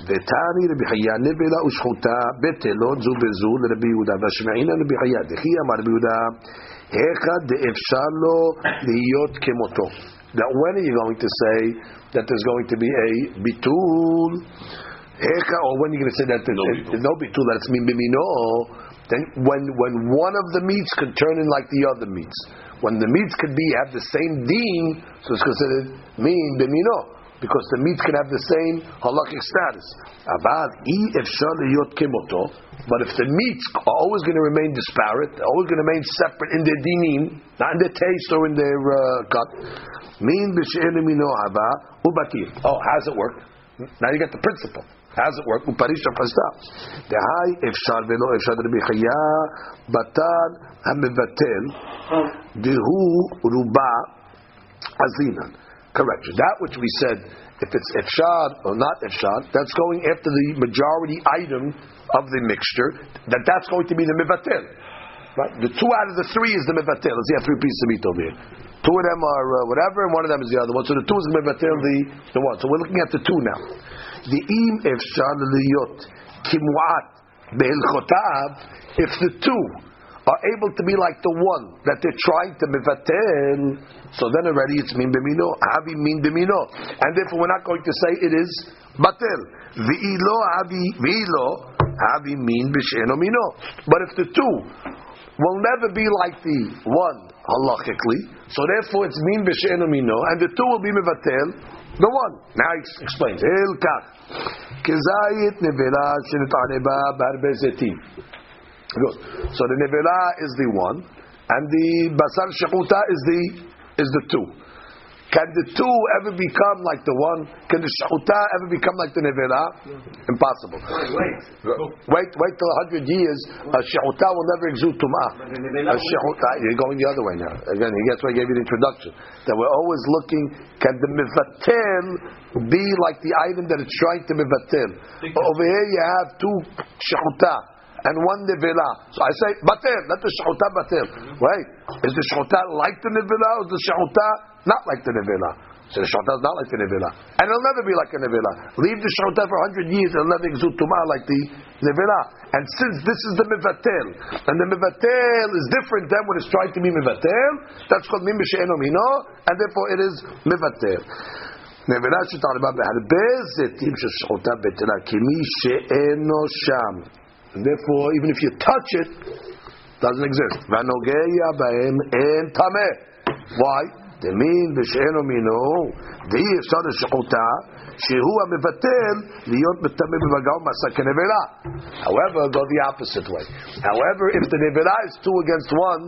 V'tani Rabbi Chaya nevela u'shechuta betelot zu bezu l'Rabbi Yehuda v'shme'ina Rabbi Chaya dechi amar Rabbi Yehuda hecha de'efshar lo liyot kemoto. That when are you going to say that there's going to be a bitul? Hecha, or when are you going to say that there's no, no bitul, that it's min b'mino? Then when when one of the meats could turn in like the other meats, when the meats could be have the same deen, so it's considered mean b'mino because the meats can have the same halachic status. But if the meats are always going to remain disparate, they're always going to remain separate in their dinim, not in their taste or in their uh, cut, mean b'she'enu mino haba ubatir. Oh, how does it work? Now you get the principle. How does it work? Uparish Pashta. Dehai efshar velo efshar Rabbi Chaya batan hamivatel dehu ruba azinan. Correction. That which we said, if it's efshar or not efshar, that's going after the majority item of the mixture. That that's going to be the mivatel. Right? The two out of the three is the mivatel. Let's see, have three pieces of meat over here. Two of them are uh, whatever, and one of them is the other one. So the two is the mivatel, the the one. So we're looking at the two now. The im efshar liyot kimwat be'ilchotav. If the two are able to be like the one that they're trying to mivatel, so then already it's min b'mino, havi min b'mino, and therefore we're not going to say it is batel. V'ilo havi v'ilo havi min b'sheno mino. But if the two will never be like the one halachically, so therefore it's min b'sheno mino, and the two will be mivatel. The one. Now he explains. Hilkach. Kezayit nevela shenit'aneba barbe zetim. So the nevela is the one, and the basar shechuta is the is the two. Can the two ever become like the one? Can the shechuta ever become like the nevela? Impossible. Wait, Wait, wait till a hundred years. A shechuta will never exude tumah. A shechuta, you're going the other way now. Again, that's why I gave you the introduction. That we're always looking. Can the mivatel be like the item that it's trying to mivatel? Over here, you have two shechuta and one nevela. So I say batel, not the shechuta batel. Wait, is the shechuta like the nevela or is the shechuta not like the nevela? So the shechuta is not like the nevela, and it'll never be like a nevela. Leave the shechuta for hundred years, it'll never exude tumah like the nevela. And since this is the mivatel, and the mivatel is different than what is trying to be mivatel, that's called mim b'she'eno mino, and therefore it is mivatel. נבלה שתערבה בהרבה זיתים של שחוטה בטלה, כמי שאינו שם. And therefore, even if you touch it, doesn't exist. Vanogeya ba'em en tameh. Why? דמין ושאינו מינו, דאי אפשר לשחותה, שהוא המבטל להיות מטמא במגע ומסע כנבלה. However, go the opposite way. However, if the nevela is two against one,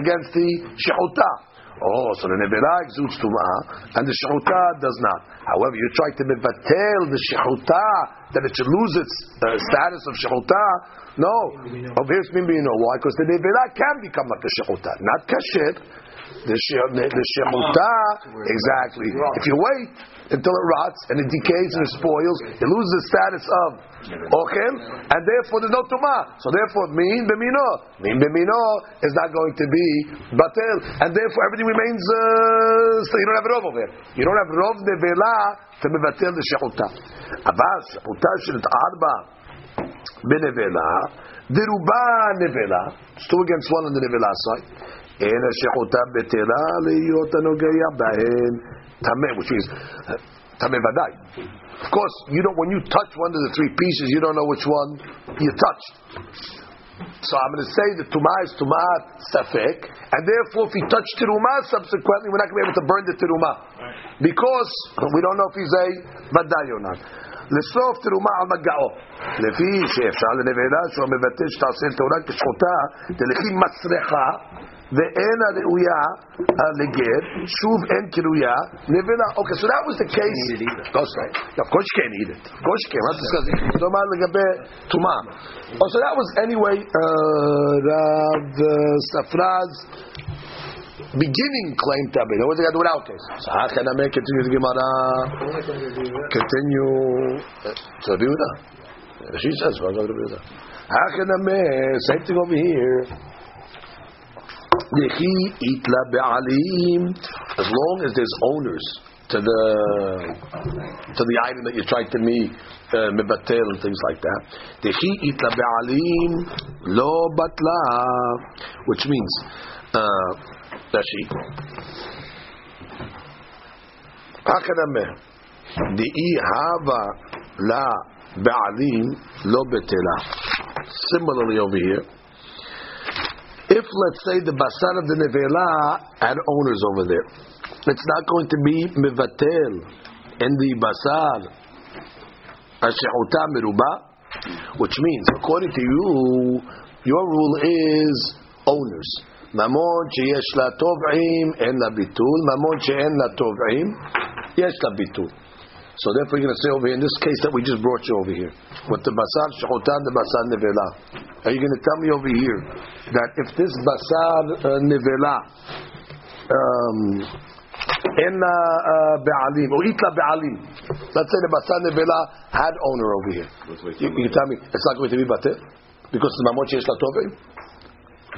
against the shechuta, Oh, so the nevela exudes tumah, and the shechuta does not. However, you try to mevatel the shechuta that it should lose its uh, status of shechuta. No, over here it's min b'ino. Why? Because the nevela can become like a shechuta, not kasher. the she- the shechuta exactly. If you wait until it rots and it decays and it spoils. It loses the status of ochel, and therefore there's no tuma. So therefore, mean bemino, mean bemino is not going to be batel, and therefore everything remains. Uh, so you don't have rov over here. You don't have rov nevela to batel the shechuta. Abbas shechuta shel arba benevela deruba nevela. It's two against one on the nevela side. אין השחותה בטלה להיות הנוגע בהן טמא, which means טמא ודאי. Of course, you don't, when you touch one of the three pieces, you don't know which one you touched. So I'm going to say the tumah is tumah safek, and therefore if he touched terumah subsequently, we're not going to be able to burn the terumah because we don't know if he's a vadai or not. לשרוף תרומה על מגעו. לפי שאפשר לנבלה שהוא מבטא שתעשה תורה כשחוטה, תלכי מסרחה ואין הראויה לגר, שוב אין קרויה, נבלה. Okay, so that was the case. Of course, of course you can't eat it. Of course you can't. We're not discussing. לא מה לגבי טומאה. Oh, so that was anyway, uh, Rav uh, Safraz beginning claim tabit. What they got to do without this? So how can I make it to the Gemara? Continue. Uh, So do that. She says, "Well, go to Yehuda." How can I make same thing over here? Be'alim. As long as there's owners to the to the item that you're trying to meet, uh, mebatel and things like that. Yehi itla be'alim lo batla, which means. Uh, Rashi. Di'i hava la ba'alim lo betela. Similarly over here, if let's say the basar of the nevela had owners over there, it's not going to be mevatel in the basar ashehuta meruba, which means according to you, your rule is owners. ממון שיש לה תובעים, אין לה ביטול, ממון שאין לה תובעים, יש לה ביטול. So therefore you're going to say over here, in this case that we just brought you over here, with the basar shechutan, the basar nevela. Are you going to tell me over here that if this basar uh, nevela, um, in uh, be'alim, or itla be'alim, let's say the basar nevela had owner over here. You, you tell me, it's not going to be batel? Because the mamon sheyesh la tovim?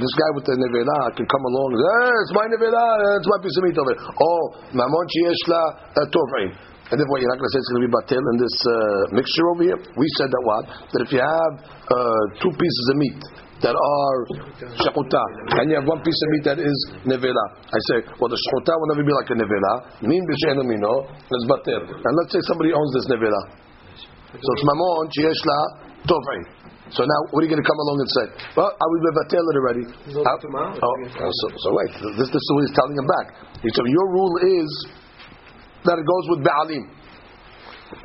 This guy with the nevela can come along. and say, Hey, it's my nevela. It's my piece of meat over. Oh, mamon sheyesh la tovim. And therefore, you're not going to say it's going to be batil in this uh, mixture over here. We said that what that if you have uh, two pieces of meat that are shakuta, and you have one piece of meat that is nevela. I say, well, the shakuta will never be like a nevela. Min b'she'enu mino is batil. And let's say somebody owns this nevela. So it's mamon sheyesh la. So now, what are you going to come along and say? Well, I will mevatel it already. Uh, oh, so, so wait, this, this is what he's telling him back. He said, your rule is that it goes with ba'alim.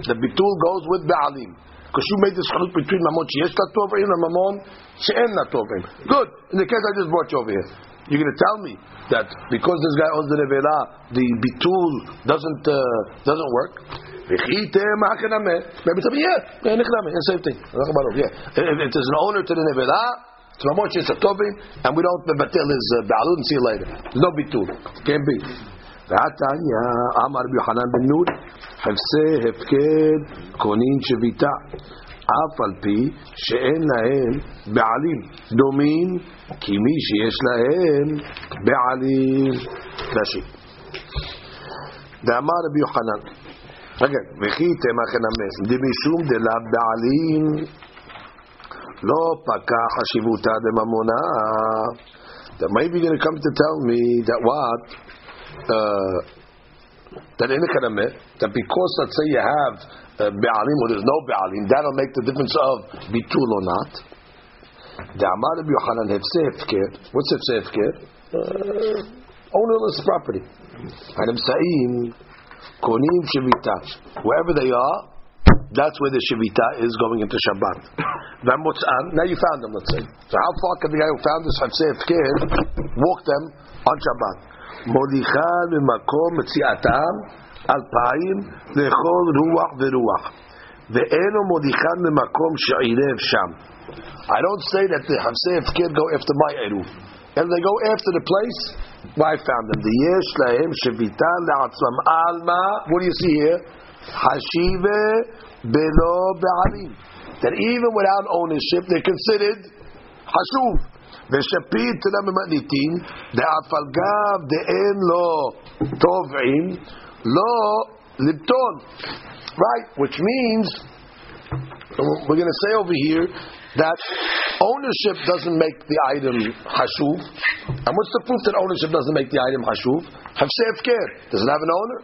The bitul goes with ba'alim. Because you made this chiluk between mamon sheyesh la tovim and mamon she'en la tovim. Good. In the case I just brought you over here. You're going to tell me that because this guy owns the nevela, the bitul doesn't uh, doesn't work. Maybe me, yeah, yeah, same thing. If, an owner to the nevela, it's mamon sheyesh and we don't mebatel his uh, ba'alun, see you later. There's no bitul. Can't be. ועתניא, אמר רבי יוחנן בן נון, חפשי הפקד קונין שביתה, אף על פי שאין להם בעלים דומים, כי מי שיש להם בעלים. רש"י. דאמר רבי יוחנן, רגע, וכי תמך נמס, דמשום דלה בעלים לא פקע חשיבותה דממונה. That maybe you're going to come to tell me that what? Uh, that in the that because let's say you have uh, be'alim or there's no be'alim, that'll make the difference of bitul or not. The Amar of Yohanan hefse hefker. What's hefse hefker? Uh, ownerless property. And I'm saying konim shivita. Wherever they are, that's where the shivita is going into Shabbat. Now you found them, let's say. So how far can the guy who found this hefse hefker walk them on Shabbat? מוליכה ממקום מציאתם אלפיים לכל רוח ורוח ואינו מוליכה ממקום שעירב שם I don't say that the Hamsei Hefker go after my Eruv. and they go after the place. Well, I found them. The yesh lahem shevita le'atzlam alma. What do you see here? Hashive belo be'alim. That even without ownership, they're considered hashuv. ושפיד תנא ממניתין, דאף על גב דאין לו תובעים, לא libton. Right? Which means, we're going to say over here, that ownership doesn't make the item hashuv. And what's the proof that ownership doesn't make the item hashuv? Hafseh Efker. Does it have an owner?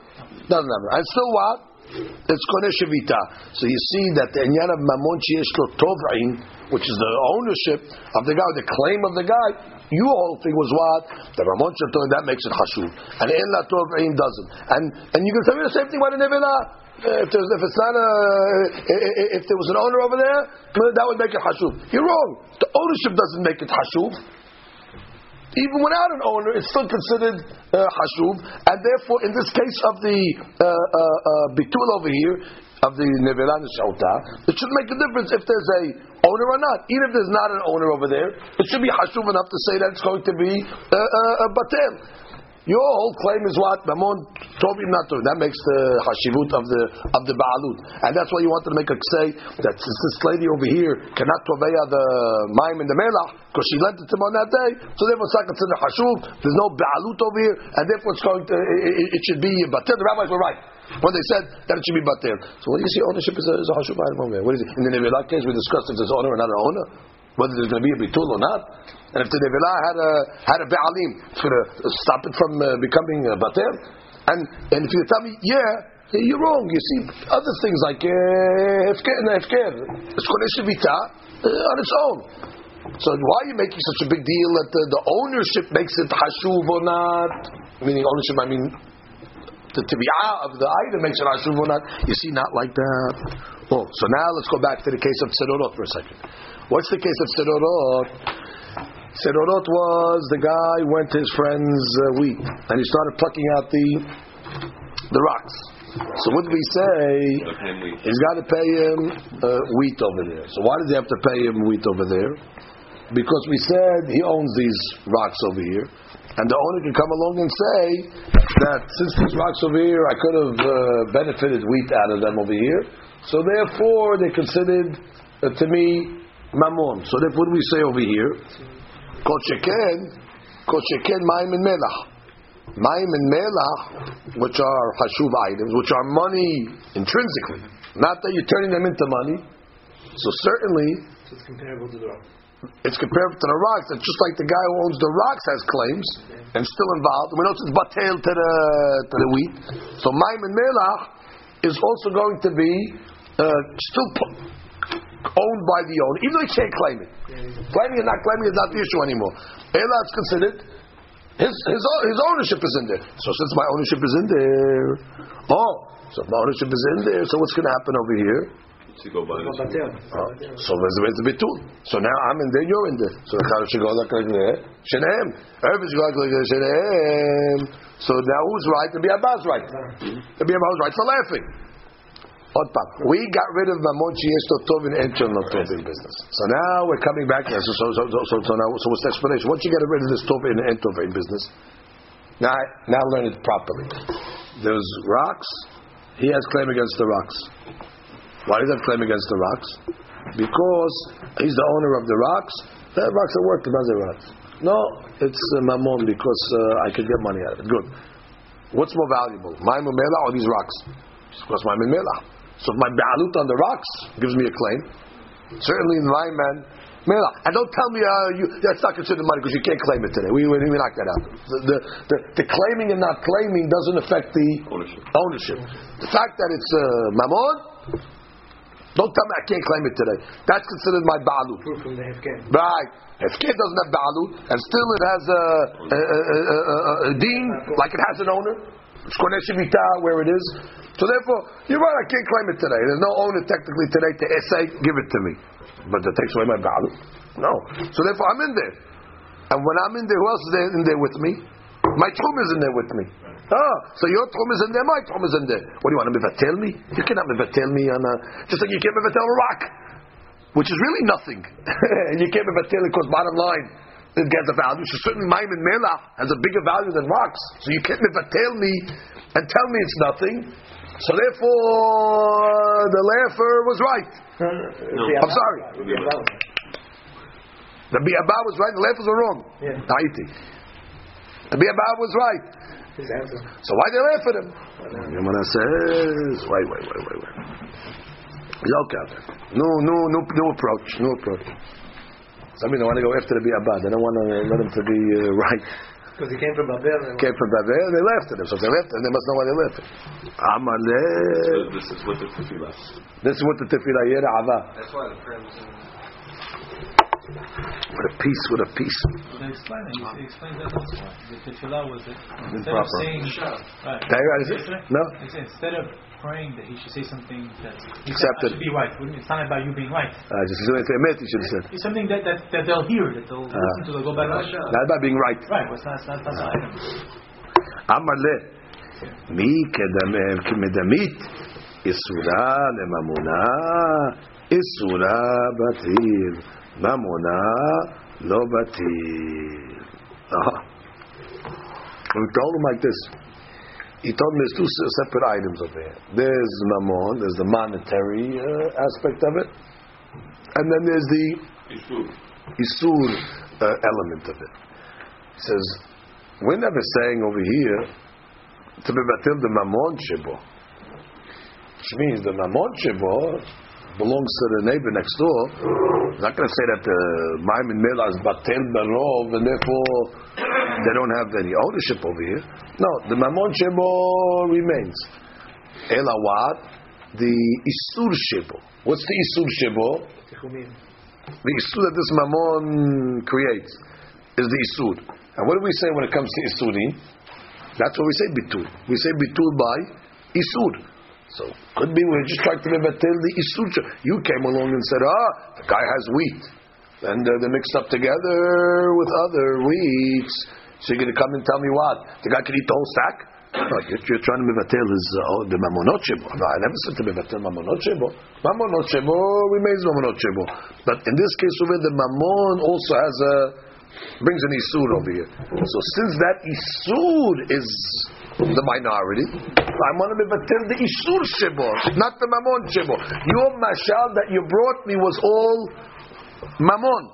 Doesn't have an And still what? It's koneh shevita. So you see that the inyan of mamon sheyesh lo tov'in, which is the ownership of the guy, the claim of the guy, you all think was what? The mamon sheyesh that makes it hashuv. And in la tov'in doesn't. And and you can tell me the same thing about the nevela. If, there's, if it's not a, if there was an owner over there, that would make it hashuv. You're wrong. The ownership doesn't make it hashuv. Even without an owner, it's still considered uh, hashuv, and therefore, in this case of the uh, uh, uh bitul over here, of the nevelan shauta, it should make a difference if there's a owner or not. Even if there's not an owner over there, it should be hashuv enough to say that it's going to be uh, uh, batel. Your whole claim is what? Mamon Tovim not Tovim. That makes the hashivut of the of the Baalut. And that's why you wanted to make a say that since this lady over here cannot Toveya the Maim and the Melach, because she lent it to him on that day, so therefore it's not considered Hashuv, there's no Baalut over here, and therefore it's going to, it, it should be Batil. The rabbis were right when they said that it should be Batil. So what do you see ownership is a, is a Hashuv item over here? What is it? In the Nevilah case, we discussed if there's owner or not an owner whether there's going to be a bitul or not. And if the nevilah had a had a be'alim, it's going to stop it from uh, becoming a bater. And and if you tell me, yeah, you're wrong. You see other things like uh, hefker hefker. It's to be uh, on its own. So why are you making such a big deal that the, the ownership makes it hashuv or not? Meaning ownership, I mean the tibiyah of the item makes it hashuv or not. You see, not like that. Oh, so now let's go back to the case of tzedorot for a second. What's the case of Sedorot? Sedorot was the guy went to his friend's uh, wheat and he started plucking out the the rocks. So what do we say? He's got to pay him uh, wheat over there. So why does he have to pay him wheat over there? Because we said he owns these rocks over here, and the owner can come along and say that since these rocks over here, I could have uh, benefited wheat out of them over here. So therefore, they're considered uh, to me mamon. So therefore, what do we say over here? Kol sheken, kol sheken ma'im and melach. Ma'im and melach, which are hashuv items, which are money intrinsically, not that you're turning them into money. So certainly, so it's comparable to the rocks. It's comparable to the rocks. It's just like the guy who owns the rocks has claims okay. and still involved. We know it's batel to the to the wheat. So ma'im and melach is also going to be uh, still owned by the owner, even though he can't claim it. Claiming and not claiming is not the issue anymore. Ela is considered his, his his ownership is in there. So since my ownership is in there, oh, so my ownership is in there, so what's going to happen over here? To go by oh, so there's a bitul. So now I'm in there, you're in there. So the should go like there. Shenem. Everybody's going like Shenem. So now who's right? The Biabba's right. The Biabba's right for laughing. We got rid of Sheyesh Tov and business. So now we're coming back. So, so, so, so, so, now, so what's the explanation? Once you get rid of this Tov and in business, now, now learn it properly. There's rocks. He has claim against the rocks. Why does he have claim against the rocks? Because he's the owner of the rocks. The rocks are worth the rocks. No, it's uh, Mamon because uh, I could get money out of it. Good. What's more valuable, my Mumela or these rocks? Of course, my Mumela. So if my ba'alut on the rocks gives me a claim, certainly in my man, And don't tell me uh, you, that's not considered money because you can't claim it today. We, we, we knock that out. The, the, the, the, claiming and not claiming doesn't affect the ownership. ownership. The fact that it's uh, mamon, don't tell me I can't claim it today. That's considered my ba'alut. Proof from the. Right. Hefker doesn't have ba'alut, and still it has a, a, a, a, a deen, like it has an owner. It's where it is. So therefore, you're right, I can't claim it today. There's no owner technically today to say, give it to me. But that takes away my value. No. So therefore, I'm in there. And when I'm in there, who else is there in there with me? My tchum is in there with me. Ah, so your tchum is in there, my tchum is in there. What do you want to mevatel me? You cannot mevatel me on a, just like you can't mevatel a rock, which is really nothing. and you can't mevatel it because bottom line, it gets a value. So certainly Maimon Melach has a bigger value than rocks. So you can't tell me and tell me it's nothing. So therefore, the laugher was right. I'm sorry. The Abba was right, the laughers were wrong. Yeah. The Abba was right. So why they laugh at him? Yamana says, wait, wait, wait, wait, wait. Okay, no, no, no, no approach, no approach. Some people want to go after the Abba. They don't want to let him to be uh, right. Because he came from Babel. And Came from Babel, they left at him. So they laughed at him, they must know why they laughed at him. Amaleh. This is what the tefillah. This is what the tefillah yera ava. That's why the prayer was in. With a piece, with a piece. They explain it. He explains that also. The tefillah was it. Instead Improper. of saying, right. Did it? No? Instead of praying that he should say something that he Accepted. should be right. It's not about you being right. Uh, just as if emet, you should have said. It's something that, that, that they'll hear, that they'll listen to, they'll go back. Right, Not about being right. right but it's not, it's not, that's not item. Amaleh. Mi kedameh kemedamit. Isura lemamuna. Isura batir. Mamuna lo batir. Uh-huh. We told him like this. He told me there's two separate items over here. There's mammon, there's the monetary uh, aspect of it, and then there's the isur uh, element of it. He says, we're never saying over here to be batil the mammon shebo, which means the mammon shebo belongs to the neighbor next door. I'm not going to say that the Maim and Mela is batil barov, and therefore they don't have any ownership over here. No, the mammon shebo remains. Ela what? The isur shebo. What's the isur shebo? The isur that this mammon creates is the isur. And what do we say when it comes to isurim? That's what we say bitul. We say bitul by isur. So could be we're just trying to mevatel the isur. You came along and said, ah, the guy has wheat, and uh, they're mixed up together with other wheats. So you're going to come and tell me what? The guy can eat the whole stack? No, you're, you're trying to mevatel his uh, the mamonot. No, I never said to mevatel mamonot shebo. Mamonot remains mamonot shebo. But in this case over the mamon also has a brings an isur over here. So since that isur is the minority, I want to mevatel the isur shebo, not the mamon shebo. Your mashal that you brought me was all mamon.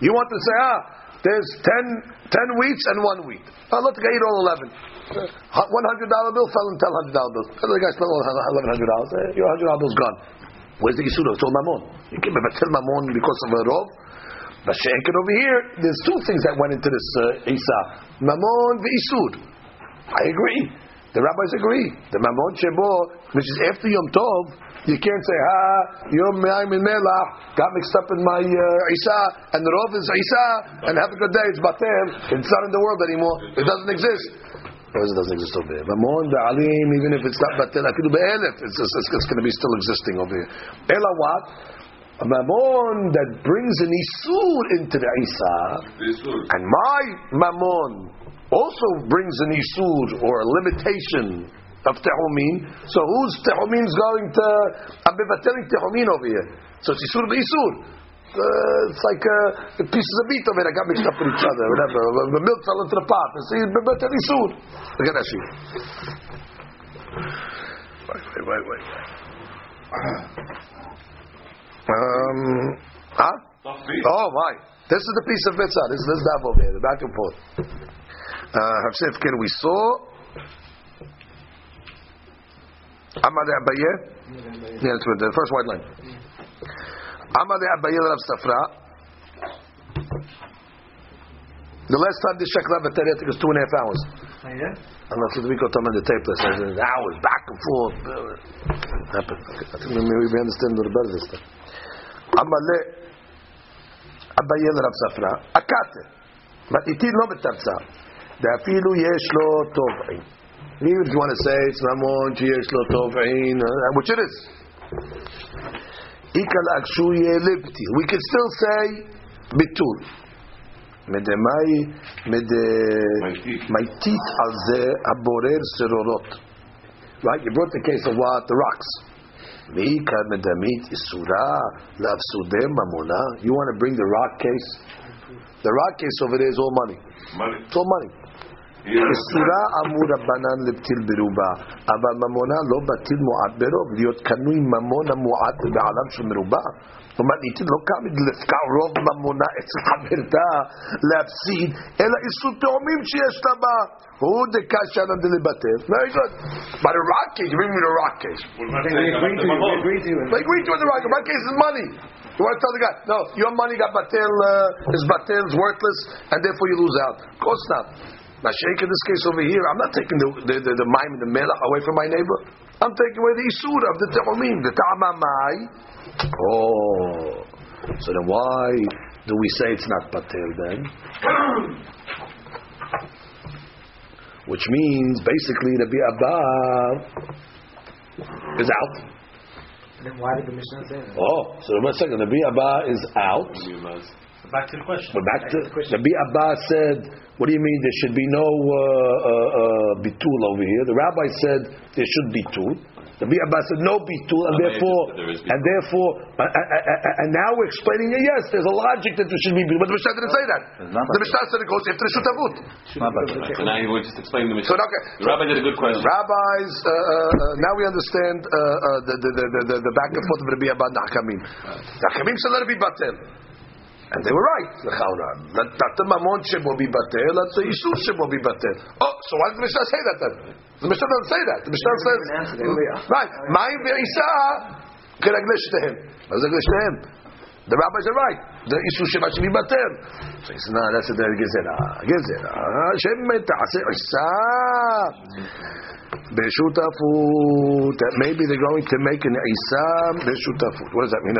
You want to say, ah, there's 10, 10 wheats and one wheat. Oh, let the guy eat all 11. Uh, $100 bill fell in $1,200 bills. The guy spent $1,100. Eh, your $100 bill's gone. Where's the Yisur? It's all Mammon. You can't tell Mammon because of a Rov. But Sheikh over here, there's two things that went into this uh, Isa. Mammon v'Isur. I agree. The rabbis agree. The Mammon Shebo, which is after Yom Tov, you can't say, Ha, ah, Yom Me'ayim and Melach got mixed up in my uh, Isa, and the Rov is Isa, and have a good day, it's Batel. It's not in the world anymore. It doesn't exist. Because it doesn't exist over here. Mammon, the Alim, even if it's not Batel, Akidu Be'elef, it's, it's, it's, it's going to be still existing over here. Ela what? A mammon that brings an isur into the Isa, and my mammon also brings an isur or a limitation of tehumin. So whose tehumin is going to? I'm bevateli tehumin over here. So it's isur isur. Uh, it's like uh, pieces of meat over there got mixed up with each other, whatever. The milk fell into the pot. It's bevateli isur. Look at that sheet. Wait, wait, wait, wait. Um, huh? Oh my! This is the piece of mitzvah. This is this dab over here, the back and forth. Uh, Hafsef Ken, we saw. Amad Abaye. Yeah, that's with the first white line. Amad Abaye Rav Safra. The last time this Shekla Batari, I think it was two and a half hours. Oh, yeah? I'm not sure the week on the tape list. There's hours back and forth. Happened. I think maybe we understand a little better this time. Amale Abaye Rav Safra. Akate. But itin לא בתרצה. ואפילו יש לו טובעין. Even if you want to say it's ממון שיש לו טובעין, uh, which it is. איקה לאגשו יהיה לבטי. We can still say ביטול. מדמאי, מדמייתית על זה הבורר סרורות. Right, you brought the case of what? The rocks. מאיקה מדמית איסורה להפסודי ממונה. You want to bring the rock case The ra case over there is all money. Money. It's all money. איסורה אמור רבנן לבטיל ברובה, אבל ממונה לא בטיל מועט ברוב, להיות קנוי ממון המועט בעולם של מרובה. כלומר, ניתן לא כמה לפקע רוב ממונה אצל חברתה להפסיד, אלא איסור תאומים שיש לה בה. הוא דקשנה דלבטל. Very good. But a rock case, you bring me the rock case. We agreed to it. We agreed to it. They agree to it, the rock case. Rock case is money. You want to tell the guy, no, your money got batel, uh, is batel, is worthless, and therefore you lose out. Of course not. Now, Sheikh, in this case over here, I'm not taking the the, the, the mime and the melech away from my neighbor. I'm taking away the isur of the te'omim, the ta'amamai. Oh, so then why do we say it's not batel then? Which means basically the Abba is out. And then why did the Mishnah say that? Oh, so one second, the Abba is out. Back to the question. But back to the Abba said, what do you mean there should be no uh, uh, uh, bitul over here? The rabbi said there should be two. The Abba said no bitul, and Okay, therefore, there is bitul. and therefore, and now we're explaining it. Yes, there's a logic that there should be bitul, but the Mishnah didn't say that. not The Mishnah said it goes after the shutavut. Not. So now you will just explain the So Mishnah. okay, The rabbi did a good question. Rabbis, uh, uh, now we understand uh, uh, the, the, the, the, the back and forth of Rabbi Abba and Hakamim. The Hakamim said let it be batel. And they were right. Let the mamon will be batel, let the Yisur will be batel. Oh, so why did the Mishnah say that then? The Mishnah doesn't say that. The Mishnah says, right, my ve'isa him. What does English to him? The rabbis are right. The Yisur Shema should be batel. So he says, no, that's the gezerah. Gezerah. Shem ta'aseh isa. Beshutafut. That maybe they're going to make an Isam Beshutafut. What does that mean?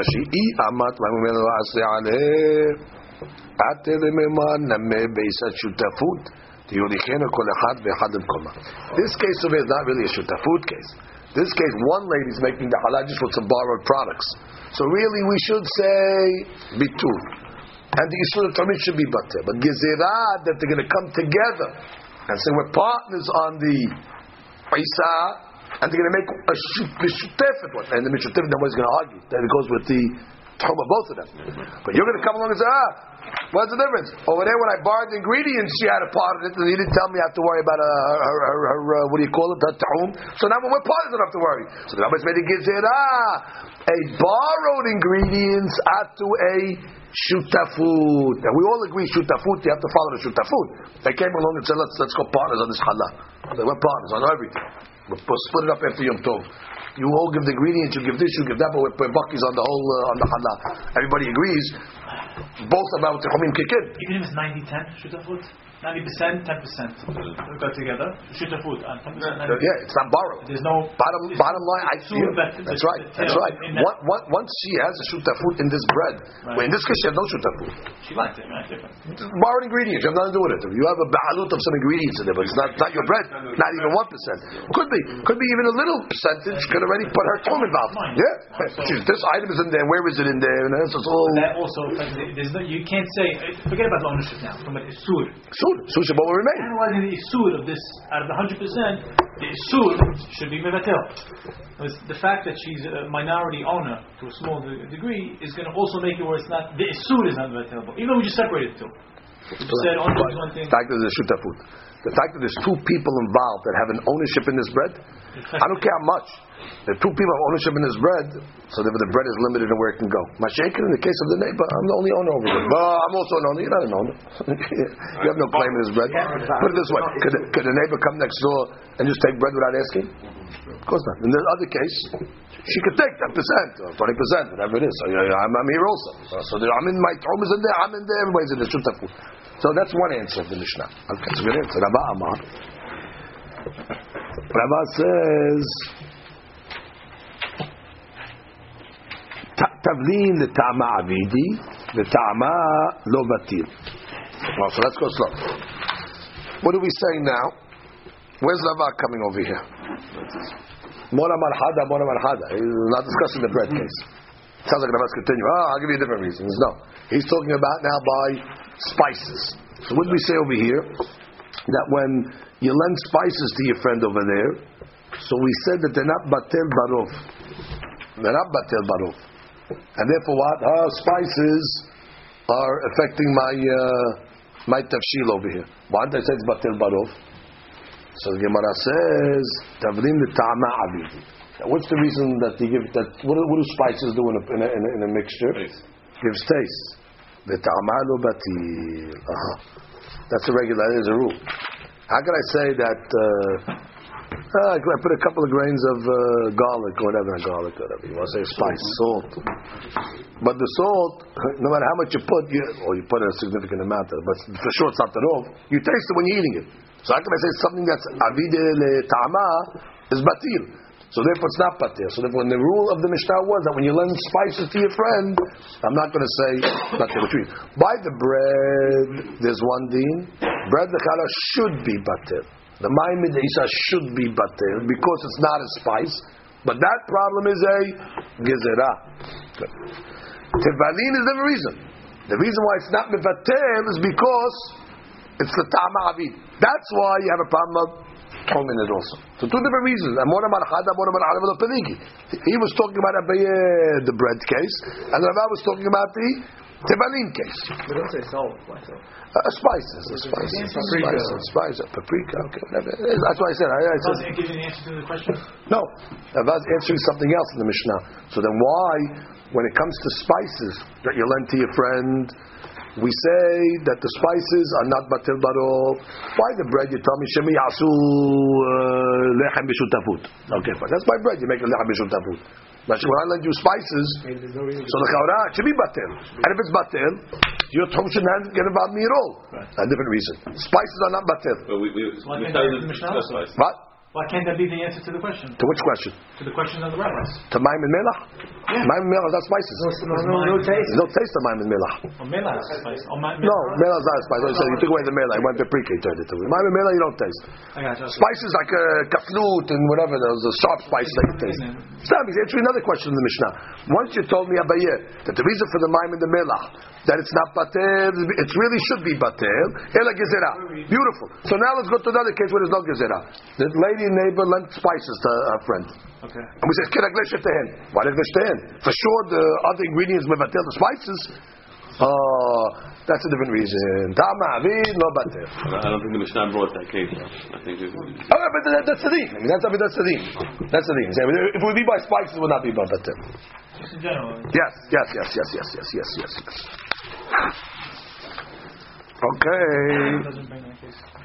Name beisat shutafut. Tiyulichenu kol echad ve'echad l'mkoma. This case here is not really a shutafut case. This case, one lady is making the halal just with some borrowed products. So really, we should say bitul. And the Yisur Tamid should be batter. But gezerah, that they're going to come together and say we're partners on the Isa, and they're going to make a mishutefet one. And the mishutefet, nobody's going to argue. That it goes with the Tchum both of them. But you're going to come along and say, ah, what's the difference? Over there, when I borrowed the ingredients, she had a part of it, and you didn't tell me I have to worry about uh, her, her, her, uh, what do you call it, her. So now when we're partners, I don't have to worry. So the rabbis made a gezerah. A borrowed ingredients to a shutafut. And we all agree shutafut, you have to follow the shutafut. They came along and said, let's, let's go partners on this challah. They were partners on everything. We'll split it up after Yom Tov. You all give the ingredients, you give this, you give that, but we're buckies on the whole, uh, on the challah. Everybody agrees. Both about the kick in. Even if it's 90-10, shutafut, 90%, 10%. We got together, shutafut, and 10%. Yeah, it's not borrowed. There's no Bottom, bottom line, I feel. That's right. That's right. in that- Once, she has a shutafut in this bread, well, in this case she has no shutafut. She liked it, right? Different. borrowed ingredients. You have nothing to do with it. You have a ba'alut of some ingredients in there, but it's not, not your bread. Not even one percent. Could be. Could be even a little percentage. Could already put her tongue involved. Yeah. This item is in there. Where is it in there? And it's all That also, there's no, you can't say, forget about the ownership now, from an isur. soon. Sushi will remain. Analyzing the isur of this, out of the 100%, the isur should be mevatel. The fact that she's a minority owner to a small de- degree is going to also make it where it's not, the isur is not mevatel. Even though we just separated the two. We said only one thing. The fact that there's shutafut. The fact that there's two people involved that have an ownership in this bread. I don't care how much. There are two people have ownership in this bread, so therefore the bread is limited in where it can go. Mashiach, in the case of the neighbor, I'm the only owner over there. But I'm also an owner. You're not an owner. you have no claim in this bread. Put it this way: could, the- could a neighbor come next door and just take bread without asking? Of course not. In the other case, she could take ten percent or twenty percent, whatever it is. So yeah, I'm, I'm here also. So I'm in my home is in there. I'm in there. Everybody's in the shutafut. So that's one answer of the Mishnah. Okay, that's a good answer. Rabba Amar. Rava says, Tavlin the Tama Avidi, the Tama Lovatil. Well, so let's go slow. What are we saying now? Where's Rava coming over here? Mora Marhada, Mora Marhada. He's not discussing the bread case. Sounds like Rava's continue. Oh, I'll give you different reasons. No. He's talking about now by spices. So what do we say over here? That when you lend spices to your friend over there, so we said that they're not batel barov. They're not batel barov. And therefore what? Oh, spices are affecting my uh, my tafshil over here. Why did I say it's batil barov? So the Gemara says avidi. Now, what's the reason that they give that? What, do- what do spices do in a, in a, in a, in a mixture? Taste. Gives taste. L'ta'ama lo batil. That's a regular. That is a rule. How can I say that? Uh, uh, I put a couple of grains of uh, garlic, or whatever, garlic, or whatever you want to say, spice, salt. But the salt, no matter how much you put, you, or you put a significant amount, of, but for sure it's not that all. You taste it when you're eating it. So how can I say something that's avide le ta'ama is batil? So therefore it's not batil. So therefore, when the rule of the Mishnah was that when you lend spices to your friend, I'm not going to say batil. Which means, By the bread, there's one deen. Bread the challah should be batil. The ma'imid isa should be batil because it's not a spice. But that problem is a gezerah. Tevalin is the reason. The reason why it's not mevatel is because it's the avid. That's why you have a problem of throwing it also. So two different reasons. Amora marchada, amora marchada peligi. He was talking about Abaye, the bread case, and Rava was talking about the tevalin case. We don't say salt. Why salt? Uh, spices, uh, spices, spices, spices, paprika. Okay, whatever. That's what I said. I, I Does said it give the answer to the question? no. Rava's answering something else in the Mishnah. So then why, when it comes to spices that you lend to your friend, we say that the spices are not batil barov. Why the bread? You tell me shemi yasu uh, lechem b'shutafut. Okay, fine. That's my bread. You make a lechem b'shutafut. But when I lend you spices, Maybe there's no reason. so the chaura it should be batil. And if it's batil, your tom shouldn't have get about me at all. A different reason. Spices are not batil. But we, we, why we can't started that be to the Mishnah discuss also? spices. What? Why can't that be the answer to the question? To which question? To the question of the rabbis? To maim and melach? Yeah. Maim and melach is not spices. No, no, no taste. There's no taste of maim and melach. Or mela is spice. Or ma- No, melach is not a spice. So you took away the melach. You went paprika, you turned it to it. Maim and melach you don't taste. I got you. Spices like uh, kafnut and whatever, those the sharp spices that you taste. Stop, he's answering another question in the Mishnah. Once you told me, Abaye, that the reason for the maim and the melach, that it's not batel, it really should be batel, ela gezerah. Beautiful. So now let's go to another case where there's no gezerah. The lady neighbor lent spices to a friend. Okay. And we said. Why? For sure, the other ingredients mevatel the spices. Oh, that's a different reason. Tama avid, no batel. I don't think the Mishnah brought that case. I think it, Oh, but that, that's the thing. I mean, that's, I mean, that's the thing. That's the thing. If it would be by spices, it would not be by batel. Just in general. Yes, yes, yes, yes, yes, yes, yes, yes, yes. Okay.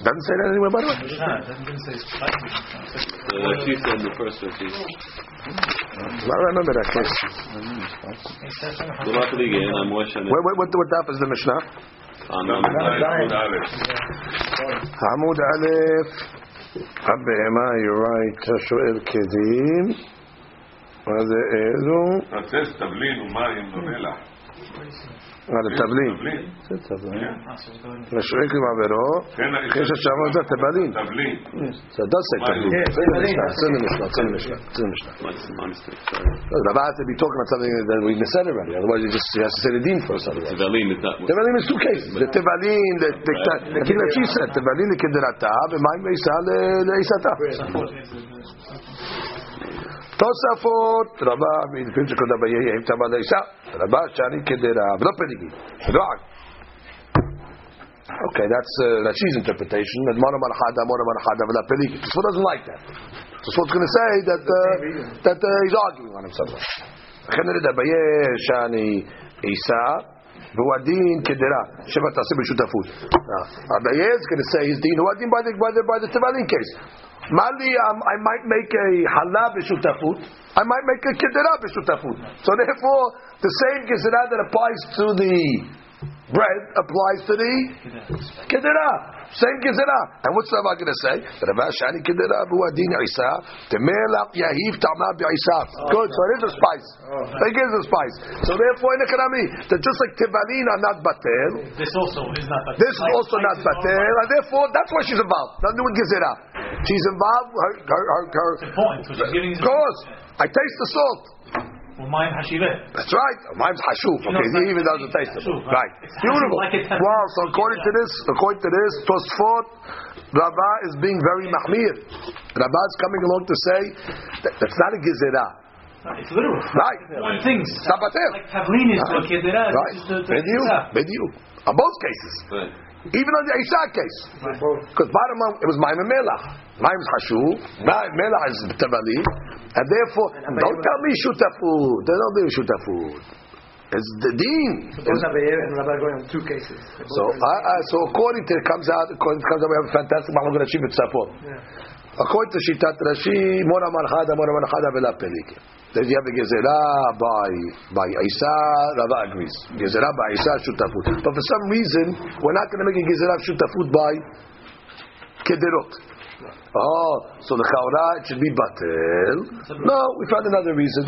Doesn't say that anywhere, by the way. It doesn't say What you. I remember that case. What, daf is the Mishnah? Amud Aleph. הבהמה יורייתא שואל כדין, מה זה אלו? על תבלין. זה תבלין. לשרק עם עברו, חיש השעבר זה תבלין. זה דסק תבלין. זה משנה, זה משנה, זה משנה. Rabat to be talking about something that we've said already. Otherwise, you just you have to say the dean first. Tevalim is not. Tevalim is two cases. The tevalim, the the king that she said, tevalim the kinderata, and my meisa le leisata. תוספות, רבה, מלפנים שקודם ביהיה, אם תמה לאישה, רבה שאני כדרה, ולא פניגי, ולא עג. Okay, that's uh, Rashi's interpretation. That mona marhada, mona marhada, v'la peligi. Tosfot doesn't like that. Tosfot's going to say that uh, that uh, he's arguing on himself. לכן נרד אביה שאני עיסה והוא הדין כדירה שבע תעשה בשותפות. אביה is going to say his דין הוא הדין by the, by the, by the תבלין case. Mali, um, I might make a halal b'shutafut. I might make a kedera b'shutafut. So therefore, the same kedera that applies to the bread applies to the kedera. Same kedera. And what's Rava going to say? Rava shani kedera bu adin isa temelach yahiv tama isa. Good. So it is a spice. Oh. It is a spice. So therefore, in economy, that just like tibalin are not batel, This also is not batel. this is also not batel, and therefore that's why she's involved. Nothing with gezerah. She's involved. Her, her, her, her, It's important because she's giving. of course, I taste the salt. Umayim hashiveh. That's right. Mine's hashuv. Okay, No, he even it's- doesn't taste it. Right. right. It's Beautiful. hashuv like. Wow. So according to this, according to this, Tosfot, Rava is being very mahmir. Rava is coming along to say that that's not a gezerah. It's literal. Right. One thing. It's. Like Tavlin is to a kedera. Right. This is the, the Bediu. Isa. Bediu. On both cases. Right. Even on the Isha case. Because bottom line, it was Maim and Melach. Maim is Hashuv, Maim- Melach is Tabali, and therefore, don't tell me Shutafut. They don't do Shutafut. It's the deen. Those are Be'er and Rabbi going on two cases. So, uh, uh, so according to it comes out, according to it comes out, we have a fantastic Mahmoud Rashi Mitzapot. Yeah. According to Shitat Rashi, Mora Marhada, Mora Marhada, Vela Pelike. Then you have Gezerah by by Isa, Rava agrees. Gezerah by Isa Shutafut. But for some reason, we're not going to make a Gezerah Shutafut by Kederot. Oh, so the Chaura it should be Batel. No, we found another reason.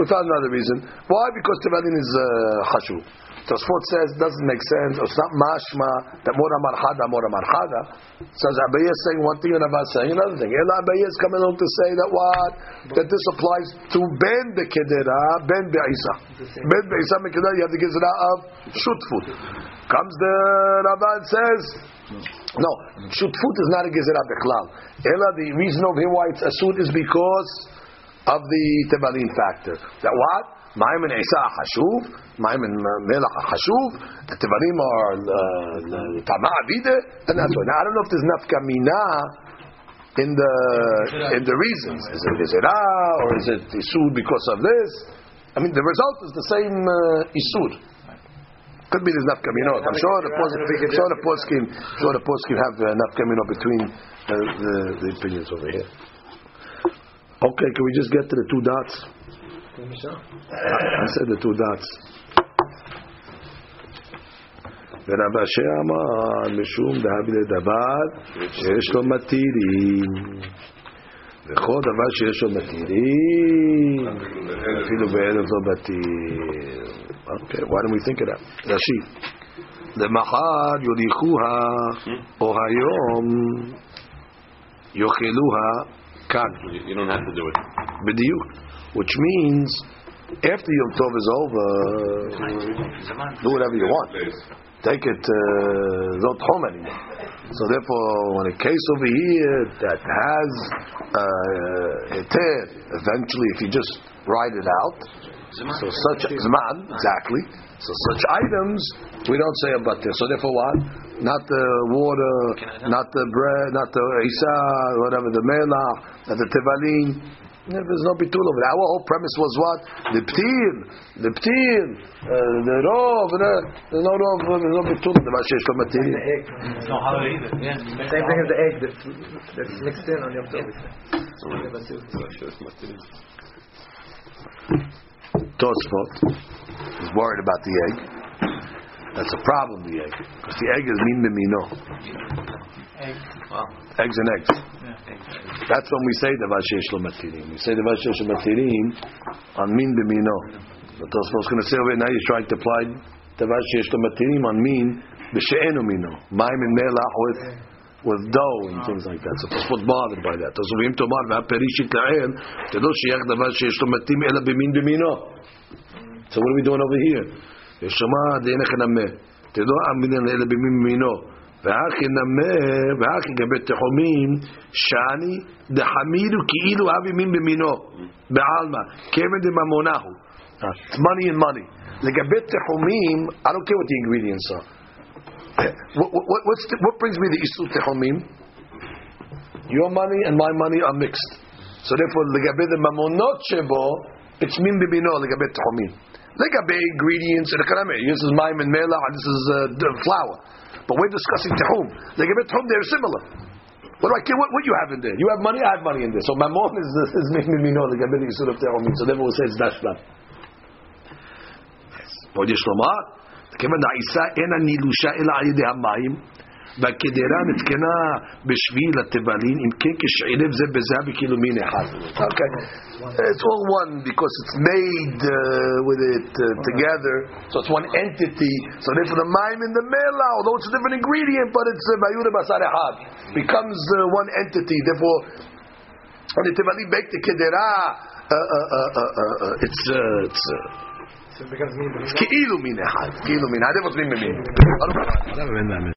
We found another reason. Why? Because Tevalin is uh, Hashu. Tosfot says doesn't make sense. It's not mashma that mora marhada mora marhada. Says Abaye is saying one thing and Abba is saying another thing. Ela Abaye is coming along to say that what that this applies to ben bekedera ben beisa. Ben beisa mekedera you have the gezerah of shutfut. Comes the Rabba and says. No, shutfut is not a gezerah beklal. Ela the reason over here why it's asud is because of the tebalin factor. That what? Ma'im and Isa hashuv, Ma'im and Melach hashuv, the tebalim are tama avide, and that's why. Now I don't know if there's nafkamina in the in the reasons. Is it is it gezerah or is it isud because of this? I mean, the result is the same uh, isud. Could be there's nafkamina. I'm sure the poskim, sure the poskim, sure the poskim have uh, nafkamina between uh, the, the opinions over here. Okay, can we just get to the two dots? I said the two dots. ורב אשר אמר משום דהבי לדבר שיש לו מתירים וכל דבר שיש לו מתירים אפילו בערב לא מתיר אוקיי, why don't we think of that? רש"י למחר יוליכוה או היום יאכלוה כאן You you don't have to do it. בדיוק which means after Yom Tov is over do whatever you want take it uh, not home anymore. So therefore, when a case over here that has uh, a tear, eventually, if you just write it out, so such zman exactly. So such items we don't say about this. So therefore, what? Not the water, not the bread, not the isa, whatever the melach, not the tevalin. Yeah, There's no bitul over there. Our whole premise was what? The ptir, the ptir, uh, the rov, the, there's no rov, there's no bitul. The mashesh lo The matiri. egg. It's no holiday either. Yeah. Same thing as the egg that's, that's mixed in on Yom Tov. Tosfot is worried about the egg. That's a problem, the egg. Because the egg is min b'mino. Eggs and eggs. That's when we say the vashesh lo matirim. We say the vashesh lo matirim on min b'mino. But Tosfot's going to say over here, now he's trying to apply the vashesh lo matirim on min b'she'enu mino. Maim and melach with with dough and things like that. So Tosfot bothered by that. Tosfot v'im tomar v'haperishit la'el תדעו שיח דבר שיש לו מתאים אלא במין במינו. So what are we doing over here? ישמע דינך נמה. תדעו אמינן אלא במין במינו. והכי נמה, והכי גבי תחומים, שאני דחמירו כאילו אבי מין במינו. בעלמא. כיוון דממונהו. It's money and money. לגבי תחומים, I don't care what the ingredients are. What, what, what's the, what brings me the isur techomim? Your money and my money are mixed. So therefore, legabe the mamonot shebo, it's min bibino legabe techomim. Legabe ingredients, and this is mime and mela, and this is uh, the flour. But we're discussing Tchum. They give it Tchum, they're similar. What do I care what, what you have in there? You have money, I have money in there. So my is, is making me know the Gabin Yisur of Tehum. So therefore we say it's Dashlan. Yes. But Yishlamah, כיוון העיסה אינה נילושה אלא על ידי המים, והקדרה נתקנה בשביל התבלין, אם כן כשעירב זה בזה בכאילו מין אחד. Okay. It's all one because it's made uh, with it uh, together, so it's one entity. So therefore the מים in the mela, although it's a different ingredient, but it's bayuda basar ehad, becomes uh, one entity. Therefore, when the tebali bake the kedera, uh, uh, uh, uh, uh, it's uh, it's. Uh, So it becomes mean. כאילו מין אחד, כאילו מין, הדבר מין במין.